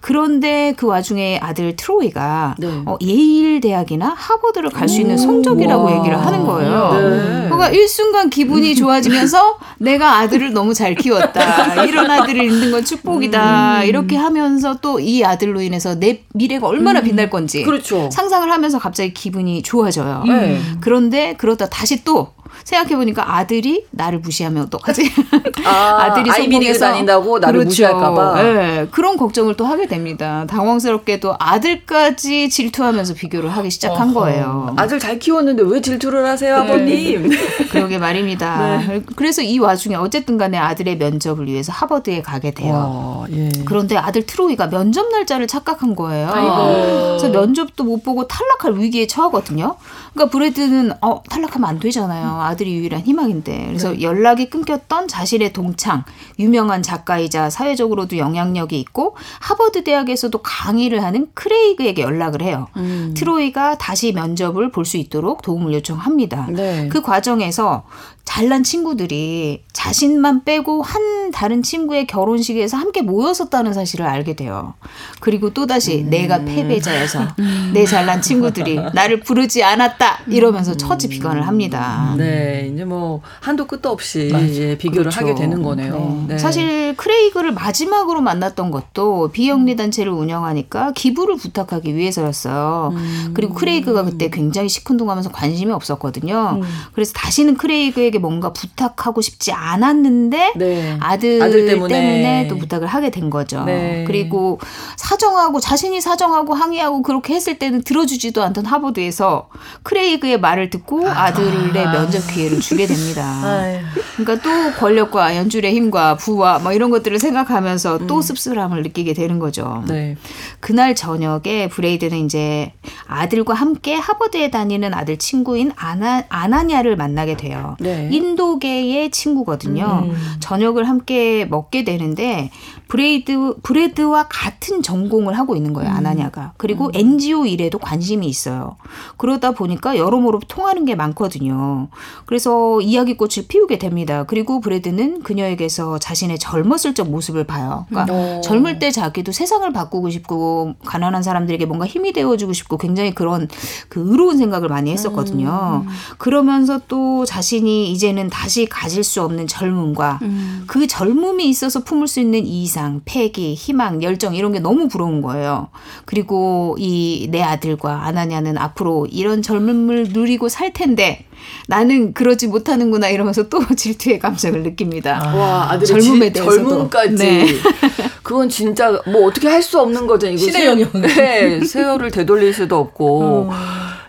그런데 그 와중에 아들 트로이가 네. 어, 예일 대학이나 하버드를 갈 수 있는 성적이라고 와. 얘기를 하는 거예요. 네. 그러니까 일순간 기분이 좋아지면서 내가 아들을 너무 잘 키웠다. 이런 아들을 있는 건 축복이다. 음. 이렇게 하면서 또 이 아들로 인해서 내 미래가 얼마나 음. 빛날 건지 그렇죠. 상상을 하면서 갑자기 기분이 좋아져요. 네. 그런데 그러다 다시 또 생각해보니까 아들이 나를 무시하면 어떡하지? 아, 들이 아이비리그 다닌다고 나를 그렇죠. 무시할까봐. 네, 그런 걱정을 또 하게 됩니다. 당황스럽게도 아들까지 질투하면서 비교를 하기 시작한 어허. 거예요. 아들 잘 키웠는데 왜 질투를 하세요, 네. 아버님? 그러게 말입니다. 네. 그래서 이 와중에 어쨌든 간에 아들의 면접을 위해서 하버드에 가게 돼요. 와, 예. 그런데 아들 트로이가 면접 날짜를 착각한 거예요. 아이고. 그래서 면접도 못 보고 탈락할 위기에 처하거든요. 그러니까 브래드는 어, 탈락하면 안 되잖아요. 아들이 유일한 희망인데 그래서 네. 연락이 끊겼던 자신의 동창 유명한 작가이자 사회적으로도 영향력이 있고 하버드 대학에서도 강의를 하는 크레이그에게 연락을 해요. 음. 트로이가 다시 면접을 볼 수 있도록 도움을 요청합니다. 네. 그 과정에서 잘난 친구들이 자신만 빼고 한 다른 친구의 결혼식에서 함께 모였었다는 사실을 알게 돼요. 그리고 또다시 음. 내가 패배자여서 음. 내 잘난 친구들이 나를 부르지 않았다 이러면서 처지 비관을 합니다. 네, 이제 뭐 한도 끝도 없이 예, 비교를 그렇죠. 하게 되는 거네요. 네. 네. 사실 크레이그를 마지막으로 만났던 것도 비영리 단체를 운영하니까 기부를 부탁하기 위해서였어요. 음. 그리고 크레이그가 그때 굉장히 시큰둥하면서 관심이 없었거든요. 음. 그래서 다시는 크레이그에게 뭔가 부탁하고 싶지 않았는데 네. 아들, 아들 때문에. 때문에. 또 부탁을 하게 된 거죠. 네. 그리고 사정하고 자신이 사정하고 항의하고 그렇게 했을 때는 들어주지도 않던 하버드에서 크레이그의 말을 듣고 아들의 아. 면접 기회를 주게 됩니다. 그러니까 또 권력과 연줄의 힘과 부와 뭐 이런 것들을 생각하면서 또 음. 씁쓸함을 느끼게 되는 거죠. 네. 그날 저녁에 브래드는 이제 아들과 함께 하버드에 다니는 아들 친구인 아나, 아나냐를 만나게 돼요. 네. 인도계의 친구거든요. 음. 저녁을 함께 먹게 되는데 브래드 브래드와 같은 전공을 하고 있는 거예요. 음. 아나냐가. 그리고 음. NGO 일에도 관심이 있어요. 그러다 보니까 여러모로 통하는 게 많거든요. 그래서 이야기꽃을 피우게 됩니다. 그리고 브래드는 그녀에게서 자신의 젊었을 적 모습을 봐요. 그러니까 어. 젊을 때 자기도 세상을 바꾸고 싶고 가난한 사람들에게 뭔가 힘이 되어주고 싶고 굉장히 그런 그 의로운 생각을 많이 했었거든요. 음. 그러면서 또 자신이 이제는 다시 가질 수 없는 젊음과 음. 그 젊음이 있어서 품을 수 있는 이상, 패기, 희망, 열정 이런 게 너무 부러운 거예요. 그리고 이 내 아들과 아나냐는 앞으로 이런 젊음을 누리고 살 텐데 나는 그러지 못하는구나 이러면서 또 질투의 감정을 느낍니다. 아, 와, 아들의 젊음에 대해서도. 젊음까지. 네. 그건 진짜 뭐 어떻게 할 수 없는 거죠. 이거 신의 영역. 네, 세월을 되돌릴 수도 없고. 어.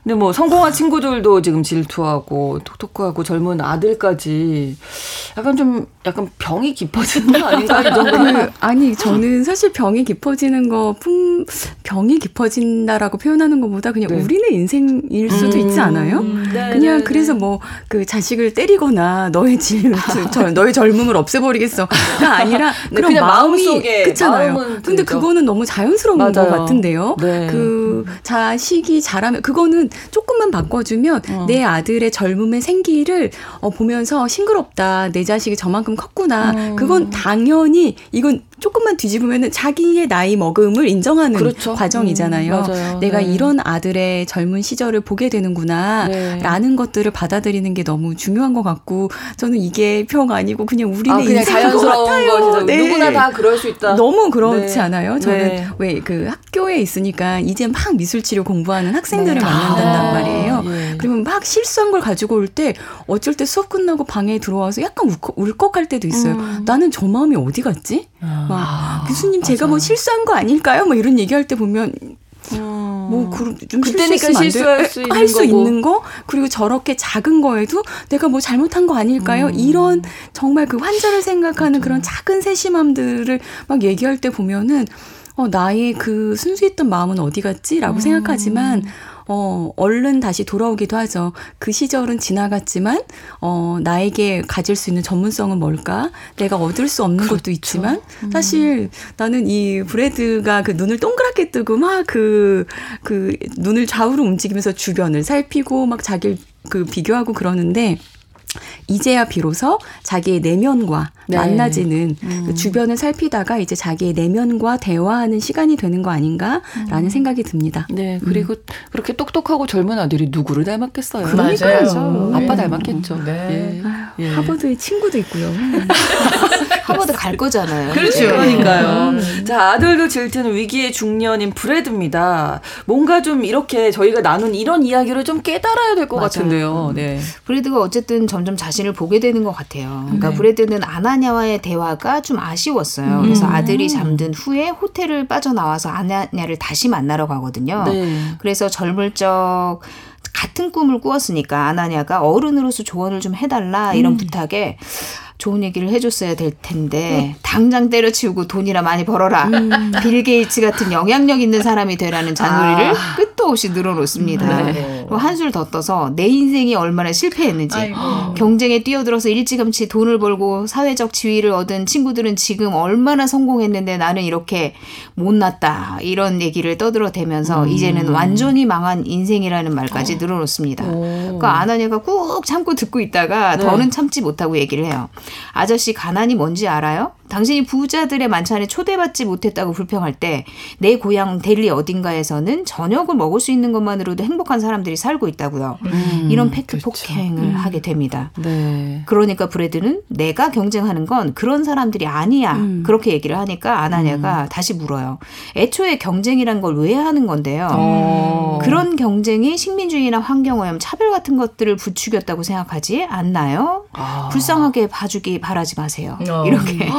근데 뭐 성공한 친구들도 지금 질투하고 톡톡하고 젊은 아들까지 약간 좀 약간 병이 깊어지는 거 아닌가. 그, 아니 저는 사실 병이 깊어지는 거 품 병이 깊어진다라고 표현하는 것보다 그냥 네. 우리네 인생일 수도 음, 있지 않아요? 네, 그냥 네, 그래서 뭐 그 자식을 때리거나 너의 질 너의 젊음을 없애버리겠어가 아니라 그런 그냥 마음이 속에 그렇잖아요. 근데 그거는 너무 자연스러운 맞아요. 것 같은데요. 네. 그 자식이 자라면 그거는 조금만 바꿔주면 어. 내 아들의 젊음의 생기를 어, 보면서 싱그럽다. 내 자식이 저만큼 컸구나. 어. 그건 당연히 이건 조금만 뒤집으면은 자기의 나이 먹음을 인정하는 그렇죠. 과정이잖아요. 음, 내가 네. 이런 아들의 젊은 시절을 보게 되는구나라는 네. 것들을 받아들이는 게 너무 중요한 것 같고 저는 이게 평 아니고 그냥 우리는 아, 그냥 자연스러운 것이죠. 네. 누구나 다 그럴 수 있다. 너무 그렇지 네. 않아요? 저는 네. 왜그 학교에 있으니까 이제 막 미술치료 공부하는 학생들을 네. 만난단 아, 말이에요. 예. 그러면 막 실수한 걸 가지고 올 때 어쩔 때 수업 끝나고 방에 들어와서 약간 울컥, 울컥할 때도 있어요. 음. 나는 저 마음이 어디 갔지? 아. 막 아, 교수님 제가 뭐 실수한 거 아닐까요? 뭐 이런 얘기할 때 보면 어. 뭐좀 그때니까 실수할 수 있는 할수 있는 거 그리고 저렇게 작은 거에도 내가 뭐 잘못한 거 아닐까요? 음. 이런 정말 그 환자를 생각하는 그렇죠. 그런 작은 세심함들을 막 얘기할 때 보면은 어 나의 그 순수했던 마음은 어디 갔지라고 음. 생각하지만 어, 얼른 다시 돌아오기도 하죠. 그 시절은 지나갔지만, 어, 나에게 가질 수 있는 전문성은 뭘까? 내가 얻을 수 없는 그렇죠. 것도 있지만, 음. 사실 나는 이 브레드가 그 눈을 동그랗게 뜨고 막 그, 그 눈을 좌우로 움직이면서 주변을 살피고 막 자기를 그 비교하고 그러는데, 이제야 비로소 자기의 내면과 네. 만나지는 음. 그 주변을 살피다가 이제 자기의 내면과 대화하는 시간이 되는 거 아닌가라는 음. 생각이 듭니다. 네, 그리고 음. 그렇게 똑똑하고 젊은 아들이 누구를 닮았겠어요? 그러니까요. 아빠 닮았겠죠. 네. 예. 하버드에 친구도 있고요. 하버드 갈 거잖아요. 그렇죠. 그러니까요. 음. 자, 아들도 질투는 위기의 중년인 브래드입니다. 뭔가 좀 이렇게 저희가 나눈 이런 이야기를 좀 깨달아야 될 것 같은데요. 네. 브래드가 어쨌든 점점 자신을 보게 되는 것 같아요. 그러니까 네. 브래드는 아나냐와의 대화가 좀 아쉬웠어요. 음. 그래서 아들이 잠든 후에 호텔을 빠져나와서 아나냐를 다시 만나러 가거든요. 네. 그래서 젊을 적 같은 꿈을 꾸었으니까 아나냐가 어른으로서 조언을 좀 해달라 이런 음. 부탁에 좋은 얘기를 해줬어야 될 텐데 당장 때려치우고 돈이나 많이 벌어라. 음. 빌 게이츠 같은 영향력 있는 사람이 되라는 잔소리를 아. 끝도 없이 늘어놓습니다. 네. 그리고 한술 더 떠서 내 인생이 얼마나 실패했는지 아이고. 경쟁에 뛰어들어서 일찌감치 돈을 벌고 사회적 지위를 얻은 친구들은 지금 얼마나 성공했는데 나는 이렇게 못났다 이런 얘기를 떠들어대면서 음. 이제는 완전히 망한 인생이라는 말까지 어. 늘어놓습니다. 그러니까 아나냐가 꾹 참고 듣고 있다가 네. 더는 참지 못하고 얘기를 해요. 아저씨 가난이 뭔지 알아요? 당신이 부자들의 만찬에 초대받지 못했다고 불평할 때 내 고향 델리 어딘가에서는 저녁을 먹을 수 있는 것만으로도 행복한 사람들이 살고 있다고요. 음, 이런 팩트 그렇죠. 폭행을 음. 하게 됩니다. 네. 그러니까 브래드는 내가 경쟁하는 건 그런 사람들이 아니야. 음. 그렇게 얘기를 하니까 아나냐가 음. 다시 물어요. 애초에 경쟁이란 걸 왜 하는 건데요. 어. 그런 경쟁이 식민주의나 환경오염, 차별 같은 것들을 부추겼다고 생각하지 않나요? 아. 불쌍하게 봐주기 바라지 마세요. 어. 이렇게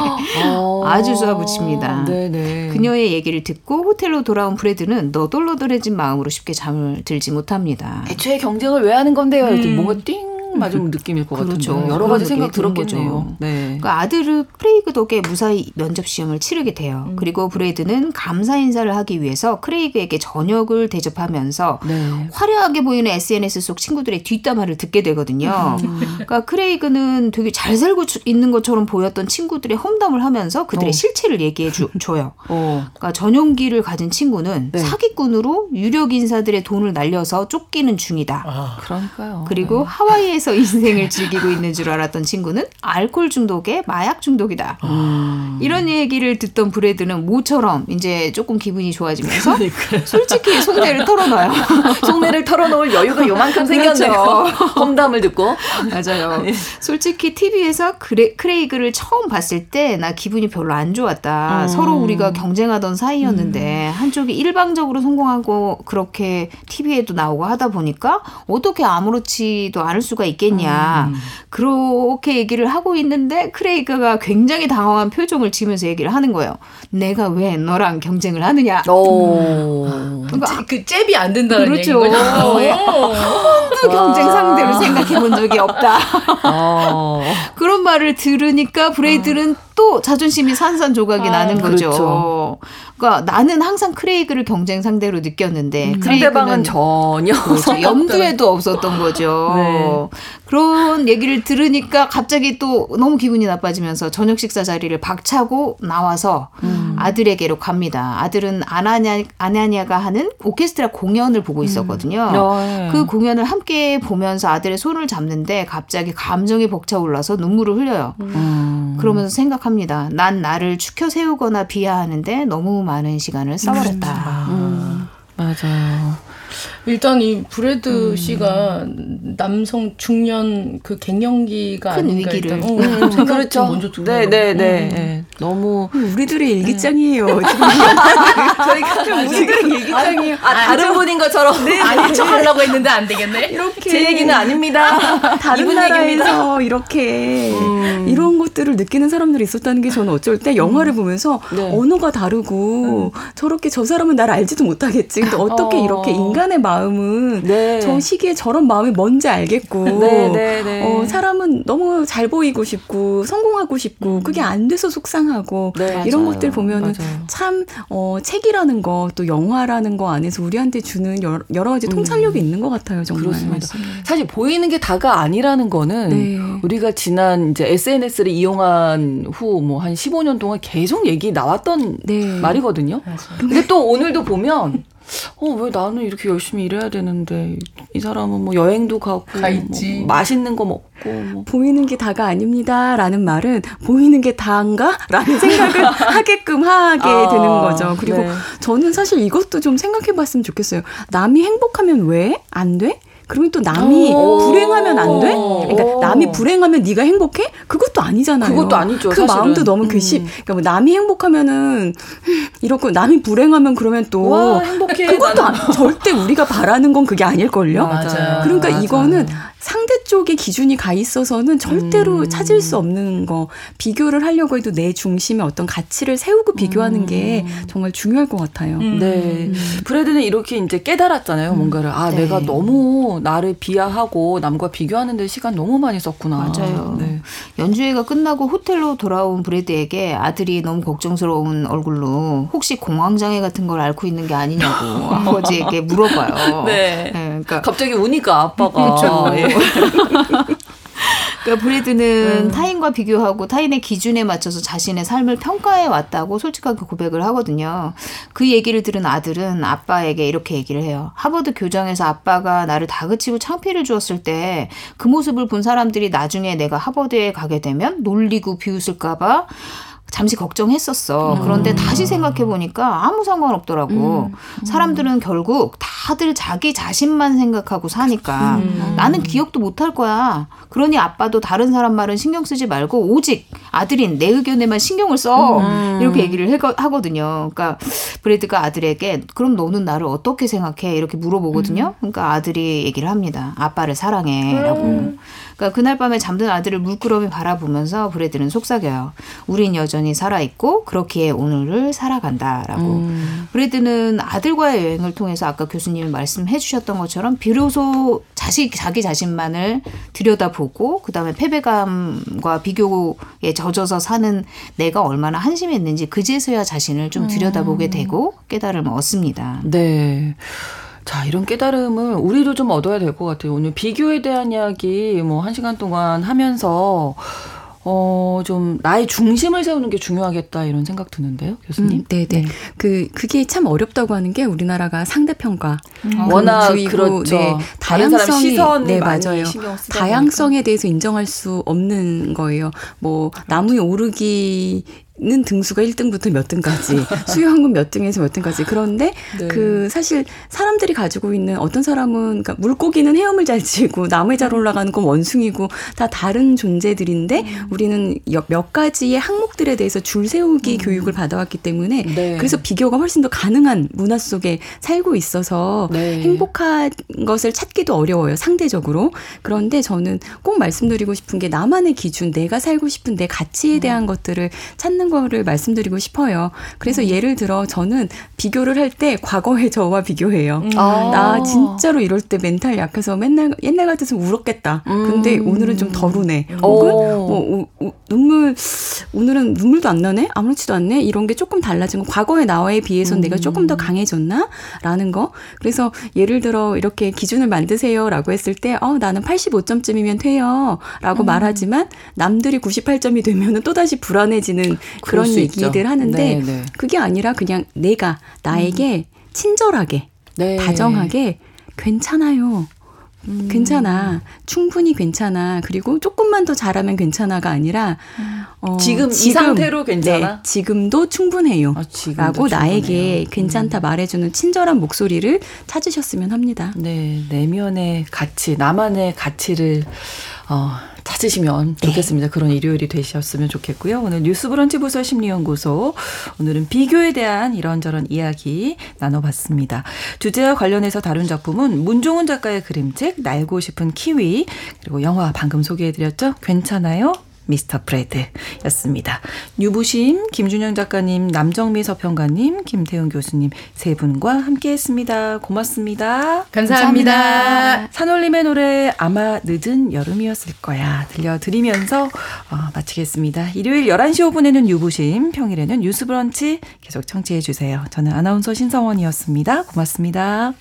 어. 아주 쏘아붙입니다. 네네. 그녀의 얘기를 듣고 호텔로 돌아온 브래드는 너덜너덜해진 마음으로 쉽게 잠을 들지 못합니다. 애초에 경쟁을 왜 하는 건데요? 음. 뭔가 띵 맞은 느낌일 것 그렇죠. 같은데 여러 가지 생각 들었겠네요. 네. 그러니까 아들은 크레이그 덕에 무사히 면접 시험을 치르게 돼요. 음. 그리고 브래드는 감사 인사를 하기 위해서 크레이그에게 저녁을 대접하면서 네. 화려하게 보이는 SNS 속 친구들의 뒷담화를 듣게 되거든요. 음. 그러니까 크레이그는 되게 잘 살고 있는 것처럼 보였던 친구들의 험담을 하면서 그들의 어. 실체를 얘기해 주, 줘요. 어. 그러니까 전용기를 가진 친구는 네. 사기꾼으로 유력 인사들의 돈을 날려서 쫓기는 중이다. 아, 그러니까요. 그리고 네. 하와이에 해서 인생을 즐기고 있는 줄 알았던 친구는 알코올 중독에 마약 중독이다. 음. 이런 얘기를 듣던 브레드는 모처럼 이제 조금 기분이 좋아지면서 솔직히 속내를 털어놔요. 속내를 털어놓을 여유가 요만큼 생겼네요. 그렇죠. 험담을 듣고. 맞아요. 네. 솔직히 TV에서 크레, 크레이그를 처음 봤을 때 나 기분이 별로 안 좋았다. 음. 서로 우리가 경쟁하던 사이였는데 음. 한쪽이 일방적으로 성공하고 그렇게 TV에도 나오고 하다 보니까 어떻게 아무렇지도 않을 수가 있 겠냐. 음. 그렇게 얘기를 하고 있는데 크레이그가 굉장히 당황한 표정을 지으면서 얘기를 하는 거예요. 내가 왜 너랑 경쟁을 하느냐. 오. 그러니까 그 쨉이 안 된다는 그렇죠. 거죠. 한 경쟁 상대로 생각해 본 적이 없다. 어. 그런 말을 들으니까 브래드는 어. 또 자존심이 산산조각이 아, 나는 거죠. 그렇죠. 그러니까 나는 항상 크레이그를 경쟁 상대로 느꼈는데 음, 상대방은 전혀 그렇죠. 염두에도 없었던 거죠. 네. 그런 얘기를 들으니까 갑자기 또 너무 기분이 나빠지면서 저녁 식사 자리를 박차고 나와서 음. 아들에게로 갑니다. 아들은 아나냐 아나냐가 하는 오케스트라 공연을 보고 음. 있었거든요. 음. 네. 그 공연을 함께 보면서 아들의 손을 잡는데 갑자기 감정이 벅차올라서 눈물을 흘려요. 음. 그러면서 생각합니다. 난 나를 추켜 세우거나 비하하는데 너무 많은 시간을 써버렸다. 음. 맞아요. 일단 이 브래드 음. 씨가 남성 중년 그 갱년기가 큰 위기를 일단, 어, 음, 그렇죠. 먼저 네, 네, 네, 네. 너무 우리들의 일기장이에요. 네. 저희가 우리들의 일기장이에요. 아, 아 다른 분인 것처럼 네, 아닌 척 하려고 했는데 안 되겠네. 이렇게 제 얘기는 아닙니다. 다른 나라에서 이렇게 음. 이런 것들을 느끼는 사람들이 있었다는 게 저는 어쩔 때 영화를 음. 보면서 네. 언어가 다르고 음. 저렇게 저 사람은 나를 알지도 못하겠지. 근데 어떻게 어. 이렇게 인간의 마음 은 네. 저 시기에 저런 마음이 뭔지 알겠고 네, 네, 네. 어, 사람은 너무 잘 보이고 싶고 성공하고 싶고 음. 그게 안 돼서 속상하고 네, 이런 것들 보면은 맞아요. 참 어, 책이라는 거 또 영화라는 거 안에서 우리한테 주는 여러, 여러 가지 통찰력이 음. 있는 것 같아요 정말. 그렇습니다. 사실 보이는 게 다가 아니라는 거는 네. 우리가 지난 이제 SNS를 이용한 후 뭐 한 15년 동안 계속 얘기 나왔던 네. 말이거든요. 맞아요. 근데 또 오늘도 보면 어, 왜 나는 이렇게 열심히 일해야 되는데, 이 사람은 뭐 여행도 가고, 가뭐 맛있는 거 먹고. 뭐. 보이는 게 다가 아닙니다. 라는 말은, 보이는 게 다인가? 라는 생각을 하게끔 하게 아, 되는 거죠. 그리고 네. 저는 사실 이것도 좀 생각해 봤으면 좋겠어요. 남이 행복하면 왜 안 돼? 그러면 또 남이 불행하면 안 돼? 그러니까 남이 불행하면 네가 행복해? 그것도 아니잖아요. 그것도 아니죠. 그 사실은. 마음도 너무 그시. 음. 그러니까 뭐 남이 행복하면은 이렇고 남이 불행하면 그러면 또 와, 행복해. 그것도 안, 절대 우리가 바라는 건 그게 아닐걸요. 맞아요. 그러니까 맞아. 이거는 상대 쪽에 기준이 가 있어서는 절대로 음. 찾을 수 없는 거 비교를 하려고 해도 내 중심에 어떤 가치를 세우고 비교하는 음. 게 정말 중요할 것 같아요. 음. 네. 음. 브래드는 이렇게 이제 깨달았잖아요. 음. 뭔가를 아 네. 내가 너무 나를 비하하고 남과 비교하는데 시간 너무 많이 썼구나. 맞아요. 네. 연주회가 끝나고 호텔로 돌아온 브래드에게 아들이 너무 걱정스러운 얼굴로 혹시 공황장애 같은 걸 앓고 있는 게 아니냐고 아버지에게 물어봐요. 네. 네. 그러니까 갑자기 우니까 아빠가 그렇죠. 예. 그러니까 브래드는 음. 타인과 비교하고 타인의 기준에 맞춰서 자신의 삶을 평가해 왔다고 솔직하게 고백을 하거든요. 그 얘기를 들은 아들은 아빠에게 이렇게 얘기를 해요. 하버드 교정에서 아빠가 나를 다그치고 창피를 주었을 때 그 모습을 본 사람들이 나중에 내가 하버드에 가게 되면 놀리고 비웃을까봐 잠시 걱정했었어. 음. 그런데 다시 생각해 보니까 아무 상관 없더라고. 음. 사람들은 결국 다들 자기 자신만 생각하고 사니까 음. 나는 기억도 못할 거야. 그러니 아빠도 다른 사람 말은 신경 쓰지 말고 오직 아들인 내 의견에만 신경을 써. 음. 이렇게 얘기를 해, 하거든요. 그러니까 브래드가 아들에게 그럼 너는 나를 어떻게 생각해? 이렇게 물어보거든요. 음. 그러니까 아들이 얘기를 합니다. 아빠를 사랑해라고. 음. 그러니까 그날 밤에 잠든 아들을 물끄러미 바라보면서 브래드는 속삭여요. 우린 여전히 살아있고 그렇기에 오늘을 살아간다라고. 음. 브래드는 아들과의 여행을 통해서 아까 교수님이 말씀해 주셨던 것처럼 비로소 자식 자기 자신만을 들여다보고 그다음에 패배감과 비교에 젖어서 사는 내가 얼마나 한심했는지 그제서야 자신을 좀 들여다보게 음. 되고 깨달음을 얻습니다. 네. 자, 이런 깨달음을 우리도 좀 얻어야 될 것 같아요. 오늘 비교에 대한 이야기 뭐 한 시간 동안 하면서 어, 좀 나의 중심을 세우는 게 중요하겠다 이런 생각 드는데요, 교수님. 음, 네네. 네. 그 그게 참 어렵다고 하는 게 우리나라가 상대평가 음. 워낙 그렇죠. 네, 다양성이 네 맞아요. 다양성에 대해서 인정할 수 없는 거예요. 뭐 나무에 오르기 는 등수가 1등부터 몇 등까지, 수요항은 몇 등에서 몇 등까지. 그런데 네. 그 사실 사람들이 가지고 있는 어떤 사람은 그러니까 물고기는 헤엄을 잘 치고 나무에 잘 올라가는 건 원숭이고 다 다른 존재들인데 음. 우리는 몇 가지의 항목들에 대해서 줄 세우기 음. 교육을 받아왔기 때문에 네. 그래서 비교가 훨씬 더 가능한 문화 속에 살고 있어서 네. 행복한 것을 찾기도 어려워요. 상대적으로. 그런데 저는 꼭 말씀드리고 싶은 게 나만의 기준, 내가 살고 싶은 내 가치에 대한 음. 것들을 찾는 거를 말씀드리고 싶어요. 그래서 음. 예를 들어 저는 비교를 할 때 과거의 저와 비교해요. 음. 아. 나 진짜로 이럴 때 멘탈 약해서 맨날 옛날 같았으면 울었겠다. 음. 근데 오늘은 좀 덜우네. 혹은 뭐 우, 우, 눈물 오늘은 눈물도 안 나네. 아무렇지도 않네. 이런 게 조금 달라진 거. 과거의 나와에 비해서 내가 조금 더 음. 강해졌나라는 거. 그래서 예를 들어 이렇게 기준을 만드세요라고 했을 때 어, 나는 85점쯤이면 돼요라고 음. 말하지만 남들이 98점이 되면은 또다시 불안해지는 그런 얘기들 있죠. 하는데 네, 네. 그게 아니라 그냥 내가 나에게 음. 친절하게 네. 다정하게 괜찮아요. 음. 괜찮아. 충분히 괜찮아. 그리고 조금만 더 잘하면 괜찮아가 아니라 어, 지금, 지금 이 상태로 괜찮아. 네, 지금도 충분해요. 아, 지금도 라고 충분해요. 나에게 괜찮다 음. 말해주는 친절한 목소리를 찾으셨으면 합니다. 네, 내면의 가치, 나만의 가치를 어, 찾으시면 네. 좋겠습니다. 네. 그런 일요일이 되셨으면 좋겠고요. 오늘 뉴스브런치 부서 심리연구소 오늘은 비교에 대한 이런저런 이야기 나눠봤습니다. 주제와 관련해서 다룬 작품은 문종훈 작가의 그림책 날고 싶은 키위 그리고 영화 방금 소개해드렸죠. 괜찮아요. 미스터 브레드였습니다. 유부심, 김준영 작가님, 남정미 서평가님, 김태훈 교수님 세 분과 함께했습니다. 고맙습니다. 감사합니다. 감사합니다. 산울림의 노래 아마 늦은 여름이었을 거야 들려드리면서 어, 마치겠습니다. 일요일 11시 5분에는 유부심, 평일에는 뉴스브런치 계속 청취해 주세요. 저는 아나운서 신성원이었습니다. 고맙습니다.